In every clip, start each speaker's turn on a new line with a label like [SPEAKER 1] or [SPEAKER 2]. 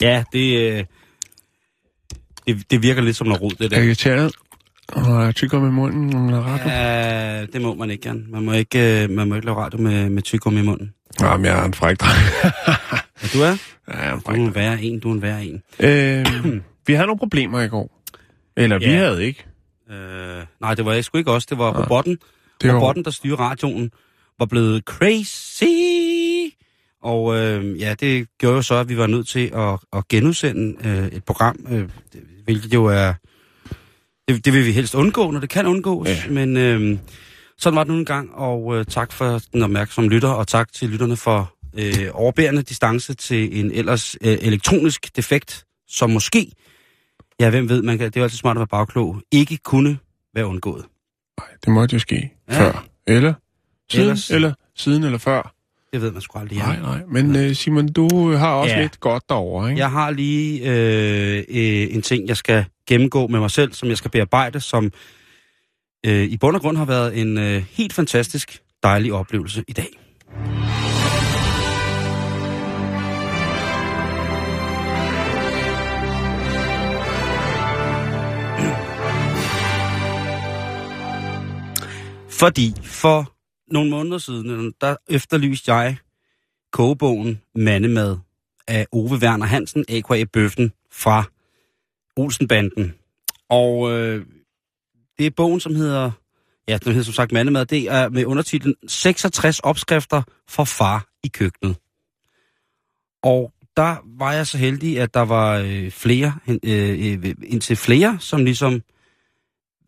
[SPEAKER 1] Ja, det, øh, det, det virker lidt som noget rod, det
[SPEAKER 2] Er
[SPEAKER 1] der.
[SPEAKER 2] irriteret? Og tykker med munden og noget radio?
[SPEAKER 1] Ja, det må man ikke, Jan. Man må ikke, øh, man må ikke lave radio med, med tykum i munden.
[SPEAKER 2] Jamen, jeg er en fræk dreng.
[SPEAKER 1] Ja, du er?
[SPEAKER 2] ja, jeg er en
[SPEAKER 1] Du
[SPEAKER 2] fræk
[SPEAKER 1] er en værre en, du er en værre en.
[SPEAKER 2] Øh, vi havde nogle problemer i går. Eller vi
[SPEAKER 1] Ja.
[SPEAKER 2] havde ikke.
[SPEAKER 1] Øh, nej, det var jeg sgu ikke også. Det var
[SPEAKER 2] Nej.
[SPEAKER 1] robotten.
[SPEAKER 2] Det var-
[SPEAKER 1] Robotten, der styrer radioen, var blevet crazy. Og øh, ja, det gjorde jo så, at vi var nødt til at, at genudsende øh, et program, øh, hvilket jo er... Det, det vil vi helst undgå, når det kan undgås.
[SPEAKER 2] Ja.
[SPEAKER 1] Men øh, sådan var det nu en gang, og øh, tak for den opmærksomme lytter, og tak til lytterne for øh, overbærende distance til en ellers øh, elektronisk defekt, som måske, ja, hvem ved, man kan, det er jo altid smart at være bagklog, ikke kunne være undgået.
[SPEAKER 2] Nej, det måtte jo ske
[SPEAKER 1] Ja.
[SPEAKER 2] før. Eller? Siden,
[SPEAKER 1] Ellers-
[SPEAKER 2] eller siden eller før.
[SPEAKER 1] Det ved man sgu aldrig.
[SPEAKER 2] Nej, nej. Men øh, Simon, du har også
[SPEAKER 1] Ja.
[SPEAKER 2] lidt godt derovre, ikke?
[SPEAKER 1] Jeg har lige øh, øh, en ting, jeg skal gennemgå med mig selv, som jeg skal bearbejde, som øh, i bund og grund har været en øh, helt fantastisk dejlig oplevelse i dag. Fordi for nogle måneder siden, øh, der efterlyste jeg kogebogen Mandemad af Ove Werner Hansen, a.k.a. Bøffen, fra Olsenbanden. Og øh, det er bogen, som hedder, ja, den hedder som sagt Mandemad, det er med undertitlen 66 opskrifter for far i køkkenet. Og der var jeg så heldig, at der var øh, flere, øh, øh, indtil flere, som ligesom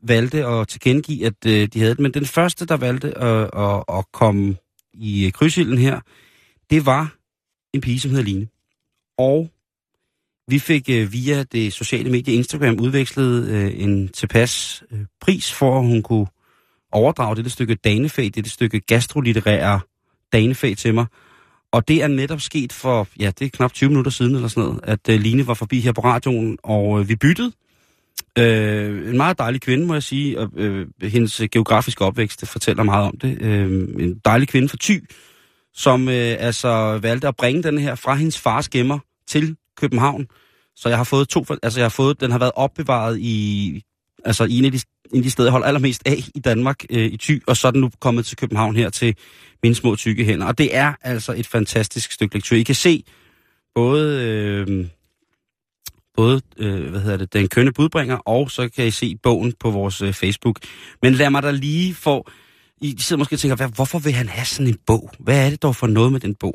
[SPEAKER 1] valgte at tilkendegive, at øh, de havde det. Men den første, der valgte at, at, at komme i øh, krydsilden her, det var en pige, som hedder Line. Og vi fik øh, via det sociale medie Instagram udvekslet øh, en tilpas øh, pris for, at hun kunne overdrage dette stykke danefag, dette stykke gastrolitterære danefag til mig. Og det er netop sket for, ja, det er knap 20 minutter siden eller sådan noget, at øh, Line var forbi her på radioen, og øh, vi byttede. Øh, en meget dejlig kvinde, må jeg sige, og øh, hendes øh, geografiske opvækst det fortæller meget om det. Øh, en dejlig kvinde fra Thy, som øh, altså valgte at bringe den her fra hendes fars gemmer til København. Så jeg har fået to, altså jeg har fået, den har været opbevaret i, altså i en af de, en af de steder, jeg holder allermest af i Danmark, øh, i Thy, og så er den nu kommet til København her til mine små tykke hænder. Og det er altså et fantastisk stykke lektur. I kan se både, øh, både øh, hvad hedder det, den kønne budbringer, og så kan I se bogen på vores øh, Facebook. Men lad mig da lige få, I sidder måske og tænker, hvad, hvorfor vil han have sådan en bog? Hvad er det dog for noget med den bog?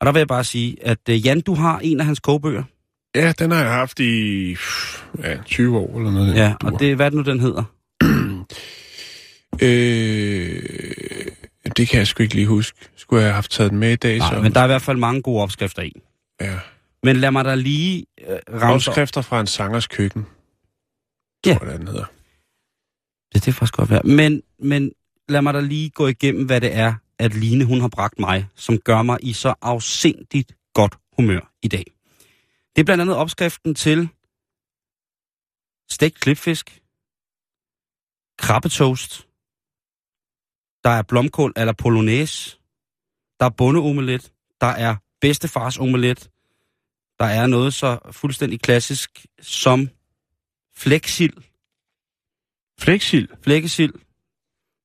[SPEAKER 1] Og der vil jeg bare sige, at øh, Jan, du har en af hans kogebøger.
[SPEAKER 2] Ja, den har jeg haft i ja, 20 år eller noget.
[SPEAKER 1] Ja, og det, hvad er det nu, den hedder?
[SPEAKER 2] Øh, det kan jeg sgu ikke lige huske. Skulle jeg have haft taget den med i dag,
[SPEAKER 1] Nej,
[SPEAKER 2] så...
[SPEAKER 1] men der er i hvert fald mange gode opskrifter i.
[SPEAKER 2] Ja.
[SPEAKER 1] Men lad mig da lige øh, ramme
[SPEAKER 2] fra en sangers køkken.
[SPEAKER 1] Ja.
[SPEAKER 2] Tror jeg, den hedder.
[SPEAKER 1] Det, det er faktisk godt være. Men, men lad mig da lige gå igennem, hvad det er, at Line hun har bragt mig, som gør mig i så afsindigt godt humør i dag. Det er blandt andet opskriften til stegt klipfisk, krabbetoast, der er blomkål eller polonaise, der er bondeomelet, der er bedstefars omelet, der er noget så fuldstændig klassisk som flæksild,
[SPEAKER 2] Flexild.
[SPEAKER 1] flækkesild.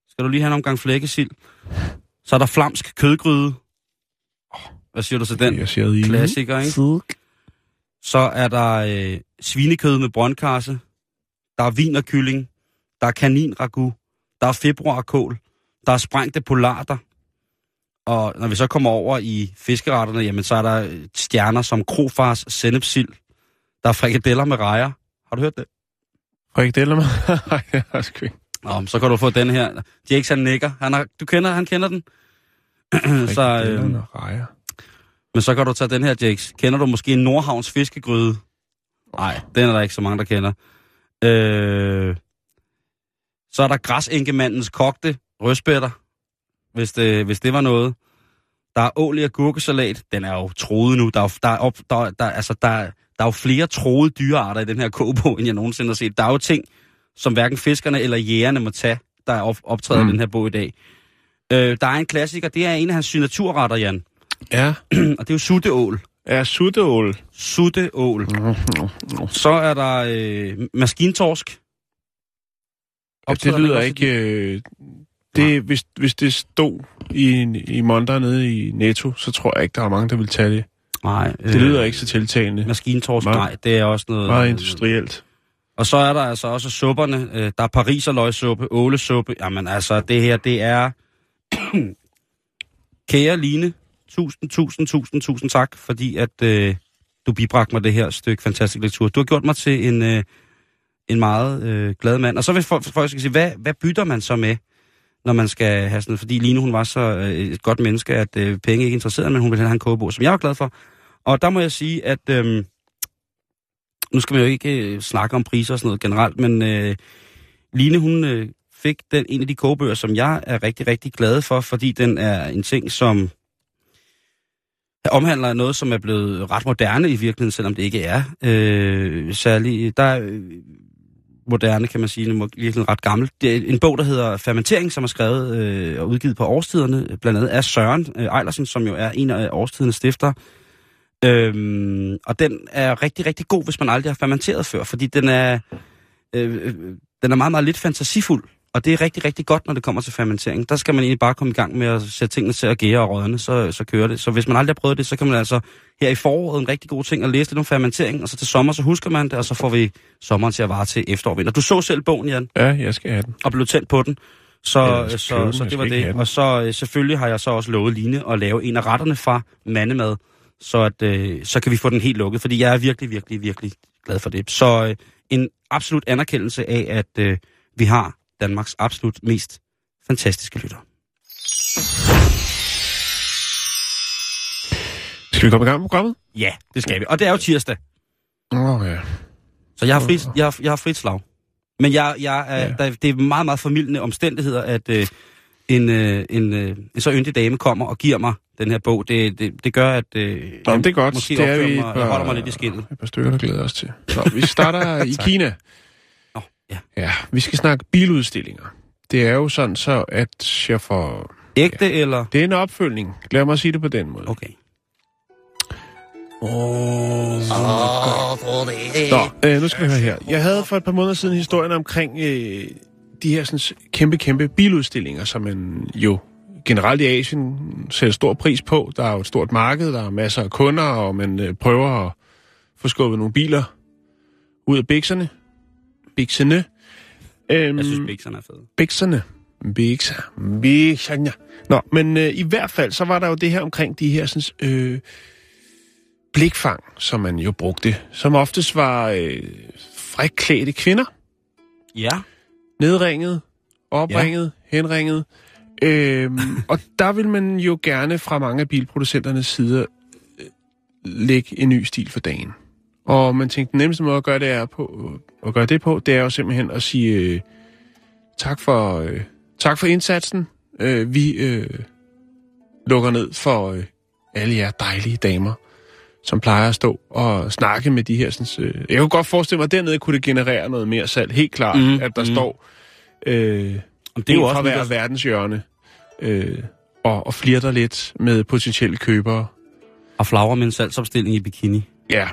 [SPEAKER 1] Skal du lige have en omgang flækkesild? Så er der flamsk kødgryde. Hvad siger du til den?
[SPEAKER 2] Jeg siger det.
[SPEAKER 1] Klassiker, ikke? Så er der øh, svinekød med brøndkarse. Der er vin og kylling. Der er kaninragu. Der er februarkål. Der er sprængte polarter. Og når vi så kommer over i fiskeretterne, jamen så er der øh, stjerner som krofars, sennepsild. Der er frikadeller med rejer. Har du hørt det?
[SPEAKER 2] Frikadeller med? Nej, jeg har sgu ikke.
[SPEAKER 1] Nå, så kan du få den her. Jakes han nikker. Han har, du kender, han kender den. så, øh,
[SPEAKER 2] med rejer.
[SPEAKER 1] men så kan du tage den her, Jakes. Kender du måske Nordhavns fiskegryde? Nej, den er der ikke så mange, der kender. Øh, så er der græsenkemandens kogte rødspætter, hvis det, hvis det var noget. Der er olie og gurkesalat. Den er jo troet nu. Der er, der er, op, der, der, altså, der, der er jo flere troede dyrearter i den her kogebog, end jeg nogensinde har set. Der er jo ting, som hverken fiskerne eller jægerne må tage, der er op, optrædet mm. i den her bog i dag. Øh, der er en klassiker. Det er en af hans signaturretter, Jan.
[SPEAKER 2] Ja,
[SPEAKER 1] Og det er jo sutteål.
[SPEAKER 2] er sutteål.
[SPEAKER 1] Sutteål. Så er der øh, maskintorsk.
[SPEAKER 2] Ja,
[SPEAKER 1] Optræder
[SPEAKER 2] det lyder ikke... Øh, det, hvis, hvis det stod i, i Monter nede i Netto, så tror jeg ikke, der er mange, der vil tage det.
[SPEAKER 1] Nej.
[SPEAKER 2] Det lyder ikke så tiltalende.
[SPEAKER 1] Maskintorsk, nej, det er også noget...
[SPEAKER 2] Meget industrielt.
[SPEAKER 1] Og så er der altså også supperne. Øh, der er pariserløgsuppe, ålesuppe. Jamen altså, det her, det er... Kære Line, tusind, tusind, tusind, tusind tak, fordi at øh, du bibragte mig det her stykke fantastisk lektur. Du har gjort mig til en, øh, en meget øh, glad mand. Og så vil folk, sige, hvad, hvad bytter man så med, når man skal have sådan? Fordi Line, hun var så øh, et godt menneske, at øh, penge ikke interesserede, men hun ville have en kogebog, som jeg var glad for. Og der må jeg sige, at... Øh, nu skal vi jo ikke øh, snakke om priser og sådan noget generelt, men øh, Line, hun øh, fik den, en af de kogebøger, som jeg er rigtig, rigtig glad for, fordi den er en ting, som omhandler noget, som er blevet ret moderne i virkeligheden, selvom det ikke er øh, særlig... Der er moderne, kan man sige, men virkelig ret gammel. Det er en bog, der hedder Fermentering, som er skrevet øh, og udgivet på årstiderne, blandt andet af Søren øh, Ejlersen, som jo er en af årstidernes stifter. Øhm, og den er rigtig, rigtig god, hvis man aldrig har fermenteret før, fordi den er, øh, øh, øh den er meget, meget lidt fantasifuld. Og det er rigtig, rigtig godt, når det kommer til fermentering. Der skal man egentlig bare komme i gang med at sætte tingene til at gære og rådne, så, så kører det. Så hvis man aldrig har prøvet det, så kan man altså her i foråret en rigtig god ting at læse lidt om fermentering, og så til sommer, så husker man det, og så får vi sommeren til at vare til efterår og vinter. Du så selv bogen, Jan,
[SPEAKER 2] Ja, jeg skal have den.
[SPEAKER 1] og blev tændt på den. Så,
[SPEAKER 2] Ja,
[SPEAKER 1] så, så
[SPEAKER 2] jeg
[SPEAKER 1] det var det. Og så øh, selvfølgelig har jeg så også lovet Line at lave en af retterne fra mandemad, så, at, øh, så kan vi få den helt lukket, fordi jeg er virkelig, virkelig, virkelig glad for det. Så øh, en absolut anerkendelse af, at øh, vi har Danmarks absolut mest fantastiske lytter.
[SPEAKER 2] Skal vi komme i gang med programmet?
[SPEAKER 1] Ja, det skal vi. Og det er jo tirsdag,
[SPEAKER 2] ja.
[SPEAKER 1] så jeg har frit, jeg har, jeg har frit slag. Men jeg, jeg er,
[SPEAKER 2] Ja.
[SPEAKER 1] der, det er meget, meget formidlende omstændigheder, at øh, en, øh, en, øh, en så yndig dame kommer og giver mig den her bog. Det, det, det gør, at øh,
[SPEAKER 2] Nå, det er godt.
[SPEAKER 1] måske
[SPEAKER 2] det er vi
[SPEAKER 1] mig,
[SPEAKER 2] par,
[SPEAKER 1] jeg holder mig lidt i skinnet.
[SPEAKER 2] Et par stykker, der glæder os til. Så vi starter i Kina.
[SPEAKER 1] Ja.
[SPEAKER 2] Ja, vi skal snakke biludstillinger. Det er jo sådan så, at jeg får...
[SPEAKER 1] Ægte ja. eller...
[SPEAKER 2] Det er en opfølgning. Lad mig sige det på den måde.
[SPEAKER 1] Okay.
[SPEAKER 2] Nå, øh, nu skal vi høre her. Jeg havde for et par måneder siden historien omkring øh, de her sådan, kæmpe, kæmpe biludstillinger, som man jo generelt i Asien sætter stor pris på. Der er jo et stort marked, der er masser af kunder, og man øh, prøver at få skubbet nogle biler ud af bikserne. Bikserne. Øhm,
[SPEAKER 1] Jeg synes, bikserne er fede.
[SPEAKER 2] bikserne. Bikser. Bikserne. Nå, men øh, i hvert fald, så var der jo det her omkring de her sådan, øh, blikfang, som man jo brugte, som oftest var øh, frækklædte kvinder,
[SPEAKER 1] Ja.
[SPEAKER 2] nedringet, opringet, ja. henringet. Øhm, og der vil man jo gerne fra mange af bilproducenternes sider øh, lægge en ny stil for dagen. Og man tænkte, den nemmeste måde at gøre det, er på, at gøre det på, det er jo simpelthen at sige øh, tak, for, øh, tak for indsatsen. Øh, vi øh, lukker ned for øh, alle jer dejlige damer, som plejer at stå og snakke med de her... Sådan, øh, jeg kunne godt forestille mig, at dernede kunne det generere noget mere salg. Helt klart,
[SPEAKER 1] Mm,
[SPEAKER 2] at der
[SPEAKER 1] mm.
[SPEAKER 2] står øh,
[SPEAKER 1] det er jo også
[SPEAKER 2] fra hver
[SPEAKER 1] lidt-
[SPEAKER 2] verdens hjørne øh, og, og flirter lidt med potentielle købere.
[SPEAKER 1] Og flagre med en salgsopstilling i bikini.
[SPEAKER 2] Ja.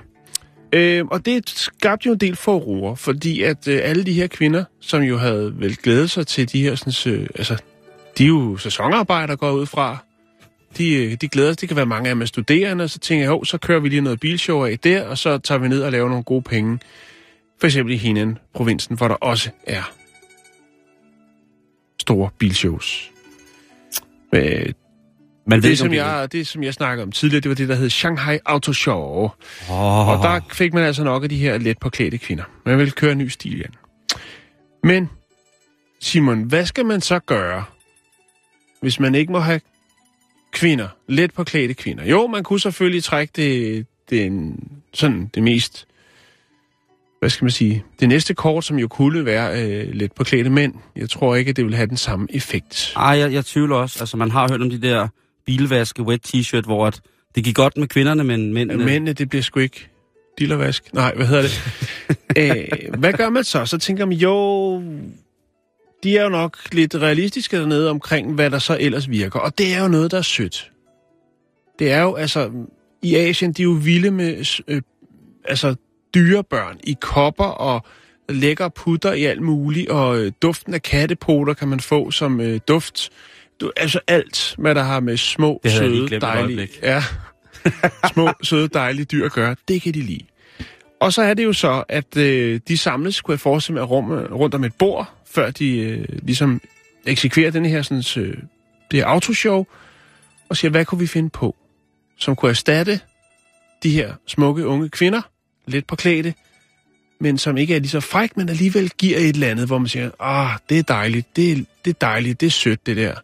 [SPEAKER 2] Øh, og det skabte jo en del forroer, fordi at øh, alle de her kvinder, som jo havde vel glædet sig til de her, sådan, øh, altså, de er jo sæsonarbejdere går ud fra. De, øh, de glæder sig, det kan være mange af dem er studerende, og så tænker jeg, så kører vi lige noget bilshow af der, og så tager vi ned og laver nogle gode penge. For eksempel i Hinan, provinsen, hvor der også er store bilshows. Med
[SPEAKER 1] man ved
[SPEAKER 2] det,
[SPEAKER 1] ikke,
[SPEAKER 2] som
[SPEAKER 1] om
[SPEAKER 2] jeg, det, som jeg snakkede om tidligere, det var det, der hed Shanghai Auto Show.
[SPEAKER 1] Oh.
[SPEAKER 2] Og der fik man altså nok af de her let påklædte kvinder. Man vil køre en ny stil igen. Men, Simon, hvad skal man så gøre, hvis man ikke må have kvinder, let påklædte kvinder? Jo, man kunne selvfølgelig trække det, det, sådan, det mest, hvad skal man sige, det næste kort, som jo kunne være øh, let påklædte mænd. Jeg tror ikke, at det vil have den samme effekt.
[SPEAKER 1] Ej, jeg, jeg tvivler også. Altså, man har hørt om de der bilvaske wet t-shirt, hvor at det gik godt med kvinderne, men mændene...
[SPEAKER 2] Mændene, det bliver sgu ikke dillervask. Nej, hvad hedder det? Æh, hvad gør man så? Så tænker man, jo, de er jo nok lidt realistiske dernede omkring, hvad der så ellers virker. Og det er jo noget, der er sødt. Det er jo, altså, i Asien, de er jo vilde med øh, altså, dyrebørn i kopper og lækker putter i alt muligt, og øh, duften af kattepoter kan man få som øh, duft. Du, altså alt, hvad der har med små,
[SPEAKER 1] Det
[SPEAKER 2] søde,
[SPEAKER 1] glemt
[SPEAKER 2] dejlige, ja, små, søde, dejlige dyr at gøre, det kan de lide. Og så er det jo så, at øh, de samles, kunne jeg forestille mig, rum, rundt om et bord, før de øh, ligesom eksekverer den her, sådan, øh, det her autoshow, og siger, hvad kunne vi finde på, som kunne erstatte de her smukke unge kvinder, lidt påklædte, men som ikke er lige så fræk, men alligevel giver et eller andet, hvor man siger, ah, det er dejligt, det er, det er dejligt, det er sødt, det der.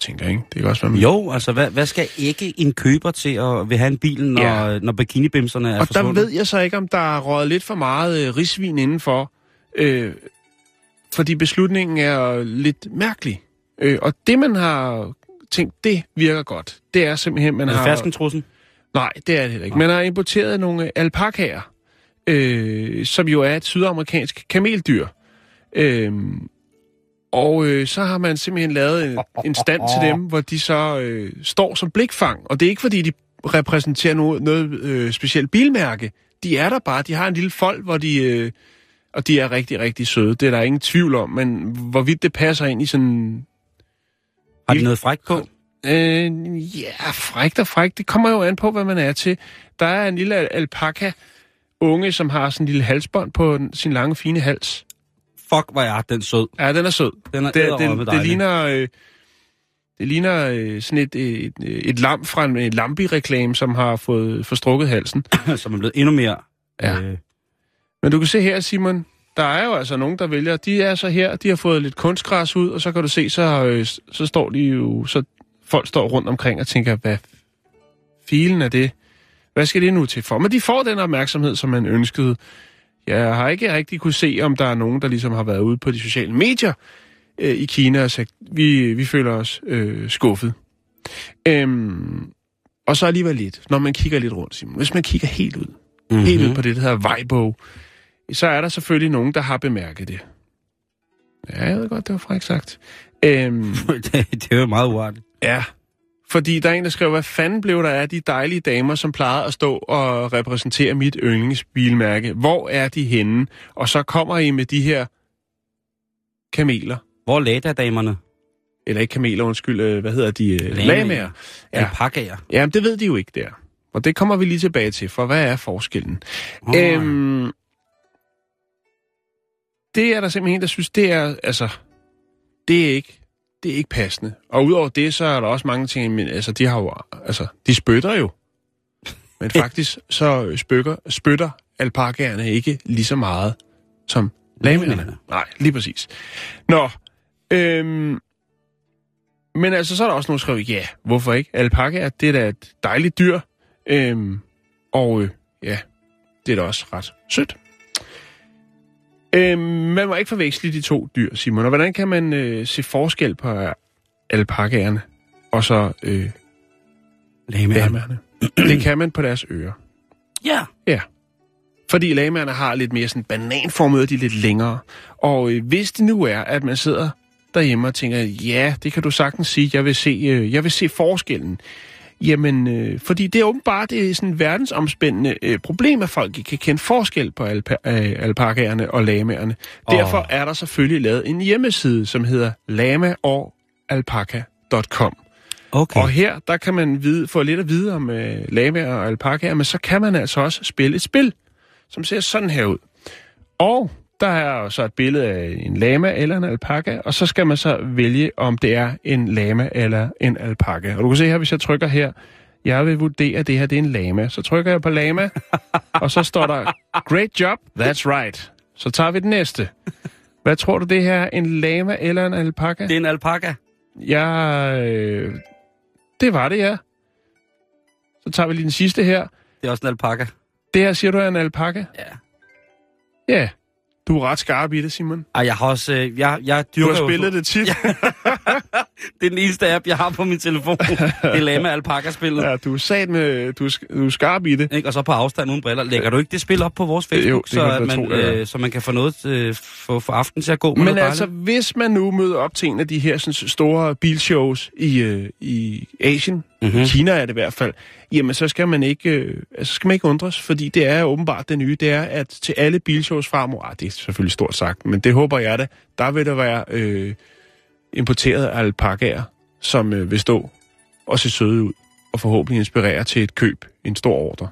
[SPEAKER 2] Tænker, ikke? Det kan også være, man...
[SPEAKER 1] Jo, altså, hvad, hvad skal ikke en køber til at vil have en bil, når,
[SPEAKER 2] Ja.
[SPEAKER 1] når bikinibimserne er
[SPEAKER 2] Og der
[SPEAKER 1] forsvundet?
[SPEAKER 2] ved jeg så ikke, om der er røget lidt for meget øh, risvin indenfor, øh, fordi beslutningen er lidt mærkelig. Øh, og det, man har tænkt, det virker godt, det er simpelthen, man
[SPEAKER 1] Er
[SPEAKER 2] har...
[SPEAKER 1] ferskentrussen?
[SPEAKER 2] Nej, det er det heller ikke. Man har importeret nogle alpakaer, øh, som jo er et sydamerikansk kameldyr. Øh, og øh, så har man simpelthen lavet en, en stand til dem, hvor de så øh, står som blikfang. Og det er ikke, fordi de repræsenterer noget, noget øh, specielt bilmærke. De er der bare. De har en lille fold, hvor de... Øh, og de er rigtig, rigtig søde. Det er der ingen tvivl om. Men hvorvidt det passer ind i sådan...
[SPEAKER 1] Har de noget frækt på?
[SPEAKER 2] Øh, ja, frækt og frækt. Det kommer jo an på, hvad man er til. Der er en lille al- alpaka unge, som har sådan en lille halsbånd på sin lange, fine hals.
[SPEAKER 1] Fuck, hvor er den sød.
[SPEAKER 2] Ja, den er sød.
[SPEAKER 1] Den er
[SPEAKER 2] Det,
[SPEAKER 1] edderrømme
[SPEAKER 2] det, ligner, øh, det ligner øh, sådan et, et, et lam fra en, en Lambi-reklame, som har fået forstrukket halsen.
[SPEAKER 1] som er blevet endnu mere...
[SPEAKER 2] Ja.
[SPEAKER 1] Øh,
[SPEAKER 2] Men du kan se her, Simon, der er jo altså nogen, der vælger, de er så her, de har fået lidt kunstgræs ud, og så kan du se, så, øh, så står de jo, så folk står rundt omkring og tænker, hvad filen er det? Hvad skal det nu til for? Men de får den opmærksomhed, som man ønskede. Jeg har ikke rigtig kunne se, om der er nogen, der ligesom har været ude på de sociale medier øh, i Kina og sagt, vi, vi føler os øh, skuffet. Øhm, og så alligevel lidt, når man kigger lidt rundt, Simon. Hvis man kigger helt ud, mm-hmm. helt ud på det, der hedder Weibo, så er der selvfølgelig nogen, der har bemærket det. Ja, jeg ved godt, det var frækt sagt. Øhm,
[SPEAKER 1] det, det er jo meget uartigt.
[SPEAKER 2] ja, fordi der er en, der skriver, hvad fanden blev der af de dejlige damer, som plejede at stå og repræsentere mit yndlingsbilmærke? Hvor er de henne? Og så kommer I med de her kameler.
[SPEAKER 1] Hvor er Lada-damerne?
[SPEAKER 2] Eller ikke kameler, undskyld, øh, hvad hedder de? Øh.
[SPEAKER 1] Ja.
[SPEAKER 2] Ja.
[SPEAKER 1] Alpakaer.
[SPEAKER 2] Jamen, det ved de jo ikke der. Og det kommer vi lige tilbage til, for hvad er forskellen?
[SPEAKER 1] Oh.
[SPEAKER 2] Øhm, det er der simpelthen en, der synes, det er, altså, det er ikke, det er ikke passende. Og udover det, så er der også mange ting, men altså, de har jo, altså, de spytter jo. Men faktisk, så spytter, spytter alpakaerne ikke lige så meget som. Lamaerne. Nej, lige præcis. Nå, øhm, men altså, så er der også nogen, der skriver, ja, hvorfor ikke? Alpakaer, det er da et dejligt dyr. Øhm, og øh, ja, det er da også ret sødt. Øhm, man må ikke forveksle de to dyr, Simon. Og hvordan kan man øh, se forskel på alpakaerne og så øh,
[SPEAKER 1] Lamaer.
[SPEAKER 2] lamaerne? det kan man på deres ører.
[SPEAKER 1] Ja.
[SPEAKER 2] Ja. Fordi lamaerne har lidt mere sådan bananformet, og de er lidt længere. Og øh, hvis det nu er, at man sidder derhjemme og tænker, ja, det kan du sagtens sige, jeg vil se, øh, jeg vil se forskellen. Jamen, øh, fordi det er åbenbart det er sådan verdensomspændende øh, problem, at folk ikke kan kende forskel på alpa- øh, alpakaerne og lamaerne.
[SPEAKER 1] Åh.
[SPEAKER 2] Derfor er der selvfølgelig lavet en hjemmeside, som hedder lamaogalpaka.com.
[SPEAKER 1] Okay.
[SPEAKER 2] Og her, der kan man vide, få lidt at vide om øh, lamaer og alpakaer, men så kan man altså også spille et spil, som ser sådan her ud. Og der er så et billede af en lama eller en alpaka, og så skal man så vælge, om det er en lama eller en alpaka. Og du kan se her, hvis jeg trykker her, jeg vil vurdere, at det her det er en lama. Så trykker jeg på lama, og så står der, great job, that's right. Så tager vi den næste. Hvad tror du, det her er? En lama eller en alpaka?
[SPEAKER 1] Det er en alpaka.
[SPEAKER 2] Ja, øh, det var det, ja. Så tager vi lige den sidste her.
[SPEAKER 1] Det er også en alpaka.
[SPEAKER 2] Det her siger du er en alpaka?
[SPEAKER 1] Ja.
[SPEAKER 2] Ja. Du er ret skarp i det, Simon.
[SPEAKER 1] Ej, jeg har også... Øh, jeg, jeg
[SPEAKER 2] Du
[SPEAKER 1] dyrker
[SPEAKER 2] har
[SPEAKER 1] jo-
[SPEAKER 2] spillet det tit.
[SPEAKER 1] det er den eneste app, jeg har på min telefon. det er Lama Alpaca-spillet.
[SPEAKER 2] Ja, du er sat med, du er, du er skarp i det.
[SPEAKER 1] Ikke? Og så på afstand uden briller. Lægger du ikke det spil op på vores Facebook,
[SPEAKER 2] Jo,
[SPEAKER 1] så, at man,
[SPEAKER 2] tro,
[SPEAKER 1] øh, så man kan få noget øh, for, for aften til at gå? med
[SPEAKER 2] Men altså,
[SPEAKER 1] dejligt?
[SPEAKER 2] hvis man nu møder op til en af de her sådan, store bilshows i, øh, i Asien,
[SPEAKER 1] Mhm.
[SPEAKER 2] mm-hmm. Kina er det i hvert fald, jamen så skal man ikke, øh, altså, skal man ikke undres, fordi det er åbenbart det nye, det er, at til alle bilshows farmor, ah, det er selvfølgelig stort sagt, men det håber jeg da, der vil der være øh, importeret alpakaer, som øh, vil stå og se søde ud, og forhåbentlig inspirere til et køb, en stor ordre.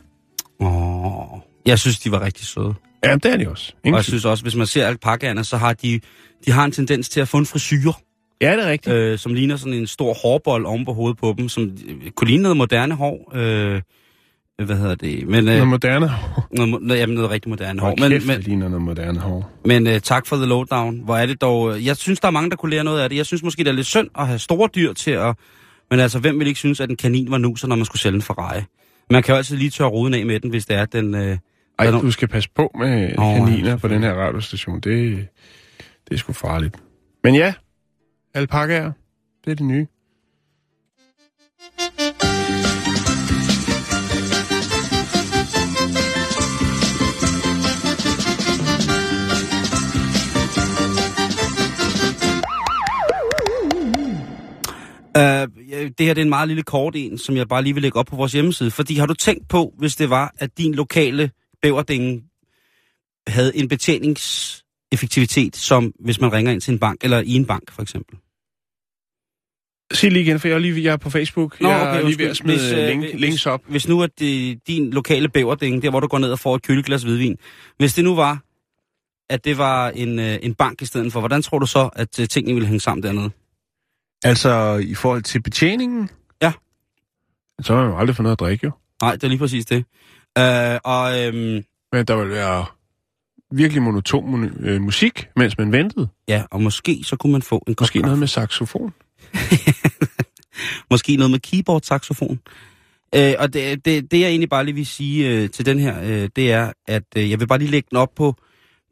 [SPEAKER 1] Åh, jeg synes, de var rigtig søde.
[SPEAKER 2] Ja, det er de også.
[SPEAKER 1] Og
[SPEAKER 2] Ingen
[SPEAKER 1] jeg
[SPEAKER 2] tvivl.
[SPEAKER 1] synes også, hvis man ser alpakaerne, så har de, de har en tendens til at få en frisyr,
[SPEAKER 2] Ja, det er rigtigt.
[SPEAKER 1] øh, som ligner sådan en stor hårbold oven på hovedet på dem, som kunne ligne noget moderne hår. Øh, hvad hedder det? Men, øh,
[SPEAKER 2] Noget moderne
[SPEAKER 1] noget, mo- noget, jamen, noget rigtig moderne hår. Men,
[SPEAKER 2] kæft,
[SPEAKER 1] men,
[SPEAKER 2] det ligner noget moderne hår.
[SPEAKER 1] Men uh, tak for the lowdown. Hvor er det dog... Jeg synes, der er mange, der kunne lære noget af det. Jeg synes måske, det er lidt synd at have store dyr til at... Men altså, hvem vil ikke synes, at en kanin var nuser, når man skulle sælge en Ferrari? Man kan jo altid lige tørre ruden af med den, hvis det er, den... Uh...
[SPEAKER 2] Ej, du skal passe på med oh,
[SPEAKER 1] ja,
[SPEAKER 2] kaniner på den her radiostation. Det, det er sgu farligt. Men ja, alpakaer, det er det nye.
[SPEAKER 1] Uh, det her det er en meget lille kort en, som jeg bare lige vil lægge op på vores hjemmeside. Fordi har du tænkt på, hvis det var, at din lokale bæverding havde en betjeningseffektivitet, som hvis man ringer ind til en bank, eller i en bank for eksempel?
[SPEAKER 2] Sig lige igen, for jeg er, lige, jeg er på Facebook.
[SPEAKER 1] Nå,
[SPEAKER 2] jeg
[SPEAKER 1] okay,
[SPEAKER 2] er lige ved at smide
[SPEAKER 1] Hvis, øh,
[SPEAKER 2] link,
[SPEAKER 1] hvis-
[SPEAKER 2] links op.
[SPEAKER 1] Hvis nu at det, din lokale bæverding, der hvor du går ned og får et køleglas hvidvin, hvis det nu var, at det var en, øh, en bank i stedet for, hvordan tror du så, at øh, tingene ville hænge sammen dernede?
[SPEAKER 2] Altså, i forhold til betjeningen?
[SPEAKER 1] Ja.
[SPEAKER 2] Så har man jo aldrig fået noget at drikke, jo.
[SPEAKER 1] Nej, det er lige præcis det. Øh, og øhm,
[SPEAKER 2] Men der vil være virkelig monoton øh, musik, mens man ventede.
[SPEAKER 1] ja, og måske så kunne man få en kop
[SPEAKER 2] Måske
[SPEAKER 1] kaffe.
[SPEAKER 2] noget med saxofon.
[SPEAKER 1] Måske noget med keyboard-saxofon. Øh, og det, det, det, jeg egentlig bare lige vil sige øh, til den her, øh, det er, at øh, jeg vil bare lige lægge den op på,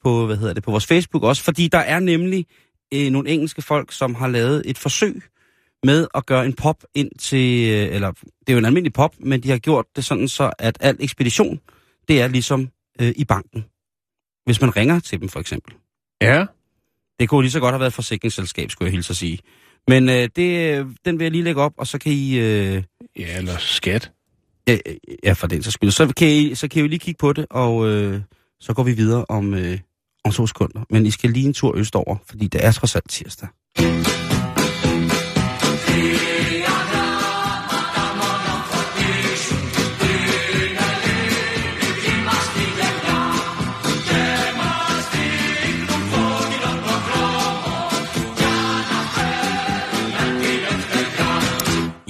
[SPEAKER 1] på, hvad hedder det, på vores Facebook også, fordi der er nemlig øh, nogle engelske folk, som har lavet et forsøg med at gøre en pop ind til, øh, eller det er jo en almindelig pop, men de har gjort det sådan så, at al ekspedition, det er ligesom øh, i banken. Hvis man ringer til dem for eksempel.
[SPEAKER 2] Ja.
[SPEAKER 1] Det kunne lige så godt have været et forsikringsselskab, skulle jeg hilse at sige. Men øh, det, øh, den vil jeg lige lægge op, og så kan I... Øh,
[SPEAKER 2] Ja, eller skat.
[SPEAKER 1] Ja, ja, for den så skyld. Så kan, I, så kan I jo lige kigge på det, og øh, så går vi videre om, øh, om to sekunder. Men I skal lige en tur østover, fordi det er trods alt tirsdag.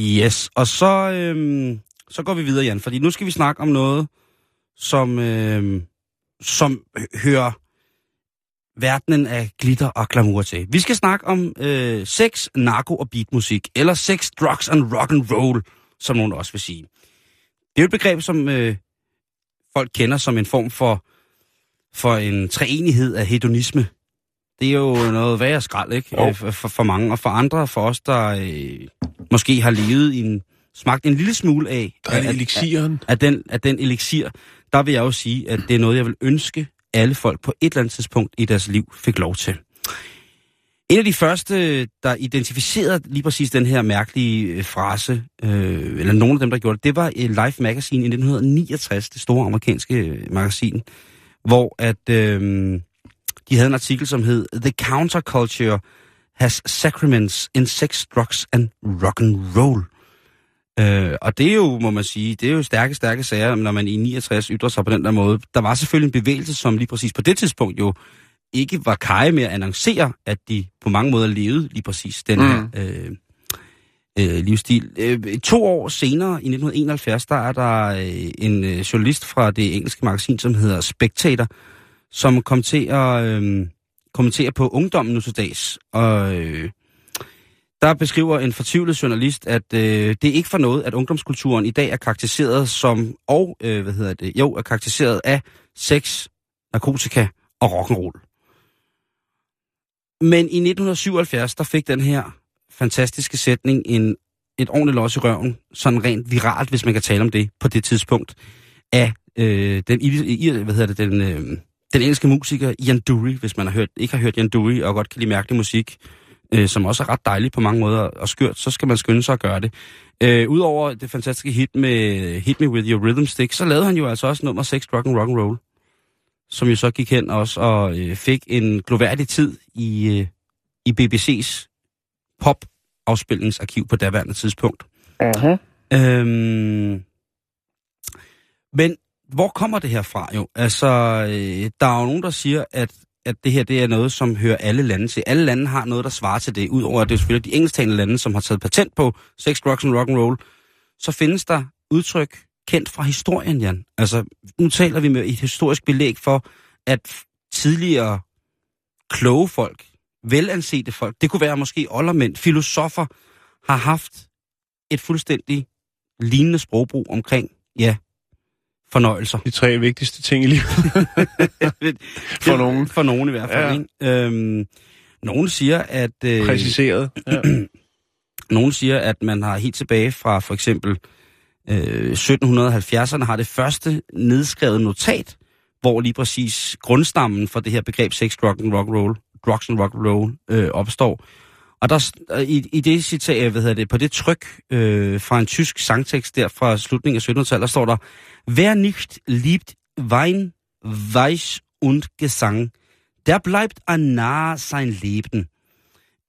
[SPEAKER 1] Yes, og så, øhm, så går vi videre, Jan, fordi nu skal vi snakke om noget, som, øhm, som hører verdenen af glitter og glamour til. Vi skal snakke om øh, sex, narko og beatmusik, eller sex, drugs and rock and roll, som nogen også vil sige. Det er jo et begreb, som øh, folk kender som en form for, for en treenighed af hedonisme. Det er jo noget værre skrald, ikke?
[SPEAKER 2] Jo.
[SPEAKER 1] Øh, For, for, for mange, og for andre, for os, der øh, måske har levet i en, smagt en lille smule af,
[SPEAKER 2] Der er
[SPEAKER 1] af,
[SPEAKER 2] elixiren.
[SPEAKER 1] af, den, af den elixir, der vil jeg jo sige, at det er noget, jeg vil ønske, alle folk på et eller andet tidspunkt i deres liv fik lov til. En af de første, der identificerede lige præcis den her mærkelige øh, frase, øh, eller nogle af dem, der gjorde det, det var øh, Life Magazine i 1969, det store amerikanske øh, magasin, hvor at øh, de havde en artikel, som hed The Counterculture has sacraments in sex, drugs and rock and roll. Øh, og det er jo, må man sige, det er jo stærke, stærke sager, når man i 69 ytrer sig på den der måde. Der var selvfølgelig en bevægelse, som lige præcis på det tidspunkt jo ikke var kaj med at annoncere, at de på mange måder levede lige præcis den
[SPEAKER 2] Mm.
[SPEAKER 1] her øh, øh, livsstil. Øh, to år senere, i 1971, der er der øh, en øh, journalist fra det engelske magasin, som hedder Spectator, som kom til at øh, kommentere på ungdommen nu til dags. Og øh, der beskriver en fortvivlet journalist, at øh, det er ikke for noget, at ungdomskulturen i dag er karakteriseret som, og øh, hvad hedder det, jo, er karakteriseret af sex, narkotika og rock'n'roll. Men i 1977, der fik den her fantastiske sætning en, et ordentligt los i røven, sådan rent viralt, hvis man kan tale om det på det tidspunkt, af øh, den, i, hvad hedder det, den, øh, den engelske musiker Ian Dury, hvis man har hørt, ikke har hørt Ian Dury og godt kan lide mærkelig musik, øh, som også er ret dejlig på mange måder og skørt, så skal man skynde sig at gøre det. Øh, Udover det fantastiske hit med Hit Me With Your Rhythm Stick, så lavede han jo altså også nummer 6, Rock and Rock and Roll, som jo så gik hen også og øh, fik en gloværdig tid i, øh, i BBC's pop-afspilningsarkiv på daværende tidspunkt.
[SPEAKER 2] Uh-huh.
[SPEAKER 1] Øhm, men hvor kommer det her fra jo? Altså, øh, der er jo nogen, der siger, at, at det her det er noget, som hører alle lande til. Alle lande har noget, der svarer til det. Udover at det er selvfølgelig de engelsktalende lande, som har taget patent på sex, drugs and rock and roll, så findes der udtryk kendt fra historien, Jan. Altså, nu taler vi med et historisk belæg for, at tidligere kloge folk, velansete folk, det kunne være måske oldermænd, filosofer, har haft et fuldstændig lignende sprogbrug omkring, ja, fornøjelser.
[SPEAKER 2] De tre vigtigste ting i livet. For nogen.
[SPEAKER 1] For nogen i hvert fald,
[SPEAKER 2] Ja.
[SPEAKER 1] Øhm, nogen siger, at... Øh,
[SPEAKER 2] Præciseret. Ja.
[SPEAKER 1] nogen siger, at man har helt tilbage fra for eksempel øh, 1770'erne har det første nedskrevet notat, hvor lige præcis grundstammen for det her begreb sex, drug and rock and roll, drugs and rock and roll øh, opstår. Og der, øh, i, i det citat, hvad hedder det, på det tryk øh, fra en tysk sangtekst der fra slutningen af 1700-tallet, der står der, Wer nicht liebt Wein, Weich und Gesang, der bleibt an nahe sein Leben.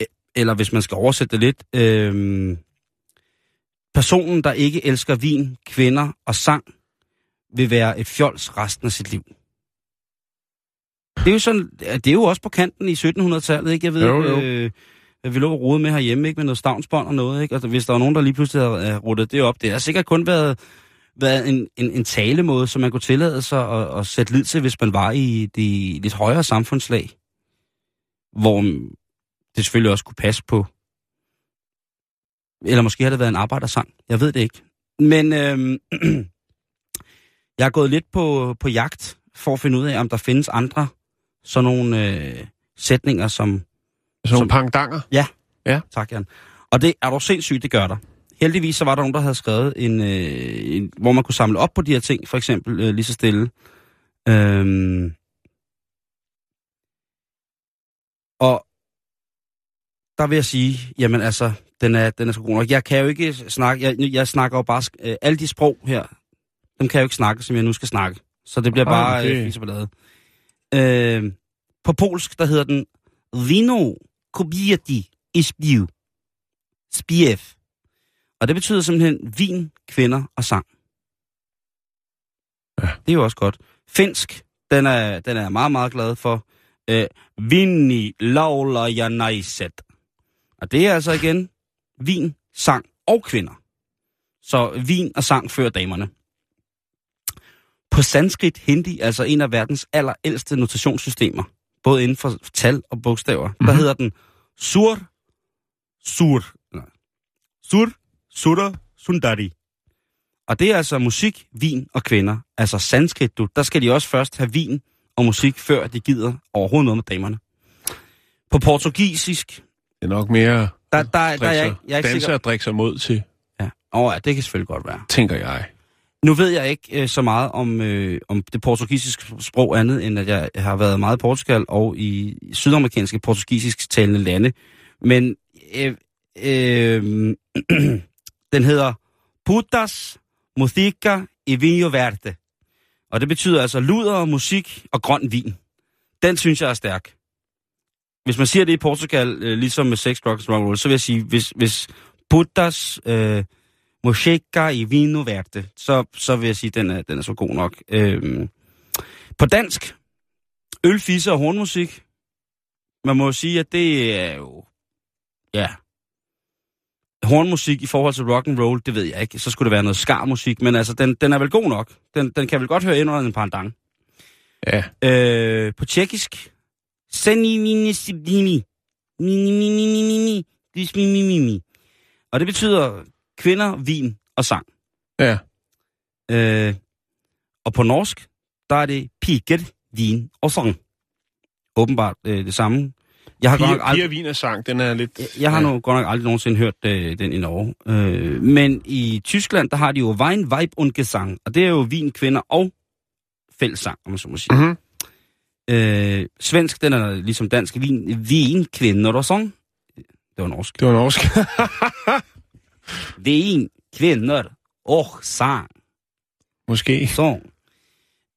[SPEAKER 1] Øh, Eller hvis man skal oversætte det lidt, øh, personen, der ikke elsker vin, kvinder og sang, vil være et fjols resten af sit liv. Det er jo sådan, det er jo også på kanten i 1700-tallet, ikke? Jeg ved,
[SPEAKER 2] Jo, jo.
[SPEAKER 1] Øh, vi lå og rode med herhjemme, ikke? Med noget stavnsbånd og noget, ikke? Og hvis der var nogen, der lige pludselig havde øh, ruttet det op, det har sikkert kun været, været en, en, en talemåde, som man kunne tillade sig at, at sætte lid til, hvis man var i de lidt højere samfundslag. Hvor det selvfølgelig også kunne passe på. Eller måske har det været en arbejdersang. Jeg ved det ikke. Men øhm, jeg er gået lidt på, på jagt for at finde ud af, om der findes andre sådan nogle øh, sætninger, som...
[SPEAKER 2] Sådan nogle pangdanger.
[SPEAKER 1] Tak, Jan. Og det er du sindssygt, det gør der. Heldigvis så var der nogen, der havde skrevet en, øh, en hvor man kunne samle op på de her ting, for eksempel øh, lige så stille. Øhm, og der vil jeg sige, jamen altså, den er, den er så god nok. Jeg kan jo ikke snakke, jeg, jeg snakker jo bare, øh, alle de sprog her, dem kan jeg jo ikke snakke, som jeg nu skal snakke. Så det bliver
[SPEAKER 2] Ej,
[SPEAKER 1] bare øh, fis og ballade. Øh, på polsk, der hedder den Vino kobieti i spiv. Spiev. Og det betyder simpelthen vin, kvinder og sang.
[SPEAKER 2] Ja.
[SPEAKER 1] Det er jo også godt. Finsk, den er, den er jeg meget, meget glad for. Øh, Vinni laula ja naiset. Og det er altså igen vin, sang og kvinder. Så vin og sang fører damerne. På sanskrit hindi, altså en af verdens allerældste notationssystemer, både inden for tal og bogstaver, mm-hmm. der hedder den sur, sur, nej, sur, sura, sundari. Og det er altså musik, vin og kvinder. Altså sanskrit, du. Der skal de også først have vin og musik, før de gider overhovedet noget med damerne. På portugisisk,
[SPEAKER 2] Det er nok mere
[SPEAKER 1] der, der, der er jeg, jeg er ikke
[SPEAKER 2] danser
[SPEAKER 1] sikker.
[SPEAKER 2] og drikke sig mod til,
[SPEAKER 1] Ja. Oh, ja, det kan selvfølgelig godt være.
[SPEAKER 2] tænker jeg.
[SPEAKER 1] Nu ved jeg ikke øh, så meget om, øh, om det portugisiske sprog andet, end at jeg har været meget i Portugal og i sydamerikanske portugisisk talende lande. Men øh, øh, den hedder Putas Musica e Vinho Verde. Og det betyder altså luder, musik og grøn vin. Den synes jeg er stærk. Hvis man siger det i Portugal, øh, ligesom med sex, drugs, rock and roll, så vil jeg sige, hvis, hvis Putas øh, Musica i Vino Verde, så, så vil jeg sige, at den er, den er så god nok. Øhm, på dansk, øl, fisse og hornmusik. Man må jo sige, at det er jo... Ja. Hornmusik i forhold til rock and roll, det ved jeg ikke. Så skulle det være noget skarmusik, men altså, den, den er vel god nok. Den, den kan vel godt høre ind under en pandang.
[SPEAKER 2] Ja.
[SPEAKER 1] Øh, på tjekkisk. Senininistibdimi. Mini-mini-mini-mini. Og det betyder kvinder, vin og sang.
[SPEAKER 2] Ja.
[SPEAKER 1] Øh, og på norsk, der er det piger, vin og sang. Åbenbart øh, det samme. Jeg har, godt nok
[SPEAKER 2] Piger,
[SPEAKER 1] aldrig,
[SPEAKER 2] piger viner sang, den er lidt...
[SPEAKER 1] jeg, jeg har
[SPEAKER 2] ja.
[SPEAKER 1] nu godt nok aldrig nogensinde hørt øh, den i Norge. Øh, men i Tyskland, der har de jo Wein, Weib und Gesang. Og det er jo vin, kvinder og fællessang, om man så må sige.
[SPEAKER 2] Mhm.
[SPEAKER 1] Øh, svensk, den er ligesom dansk. Vin, vin kvinder og sang. Det var norsk.
[SPEAKER 2] Det var norsk.
[SPEAKER 1] Vin, kvinder og sang.
[SPEAKER 2] Måske.
[SPEAKER 1] Sang.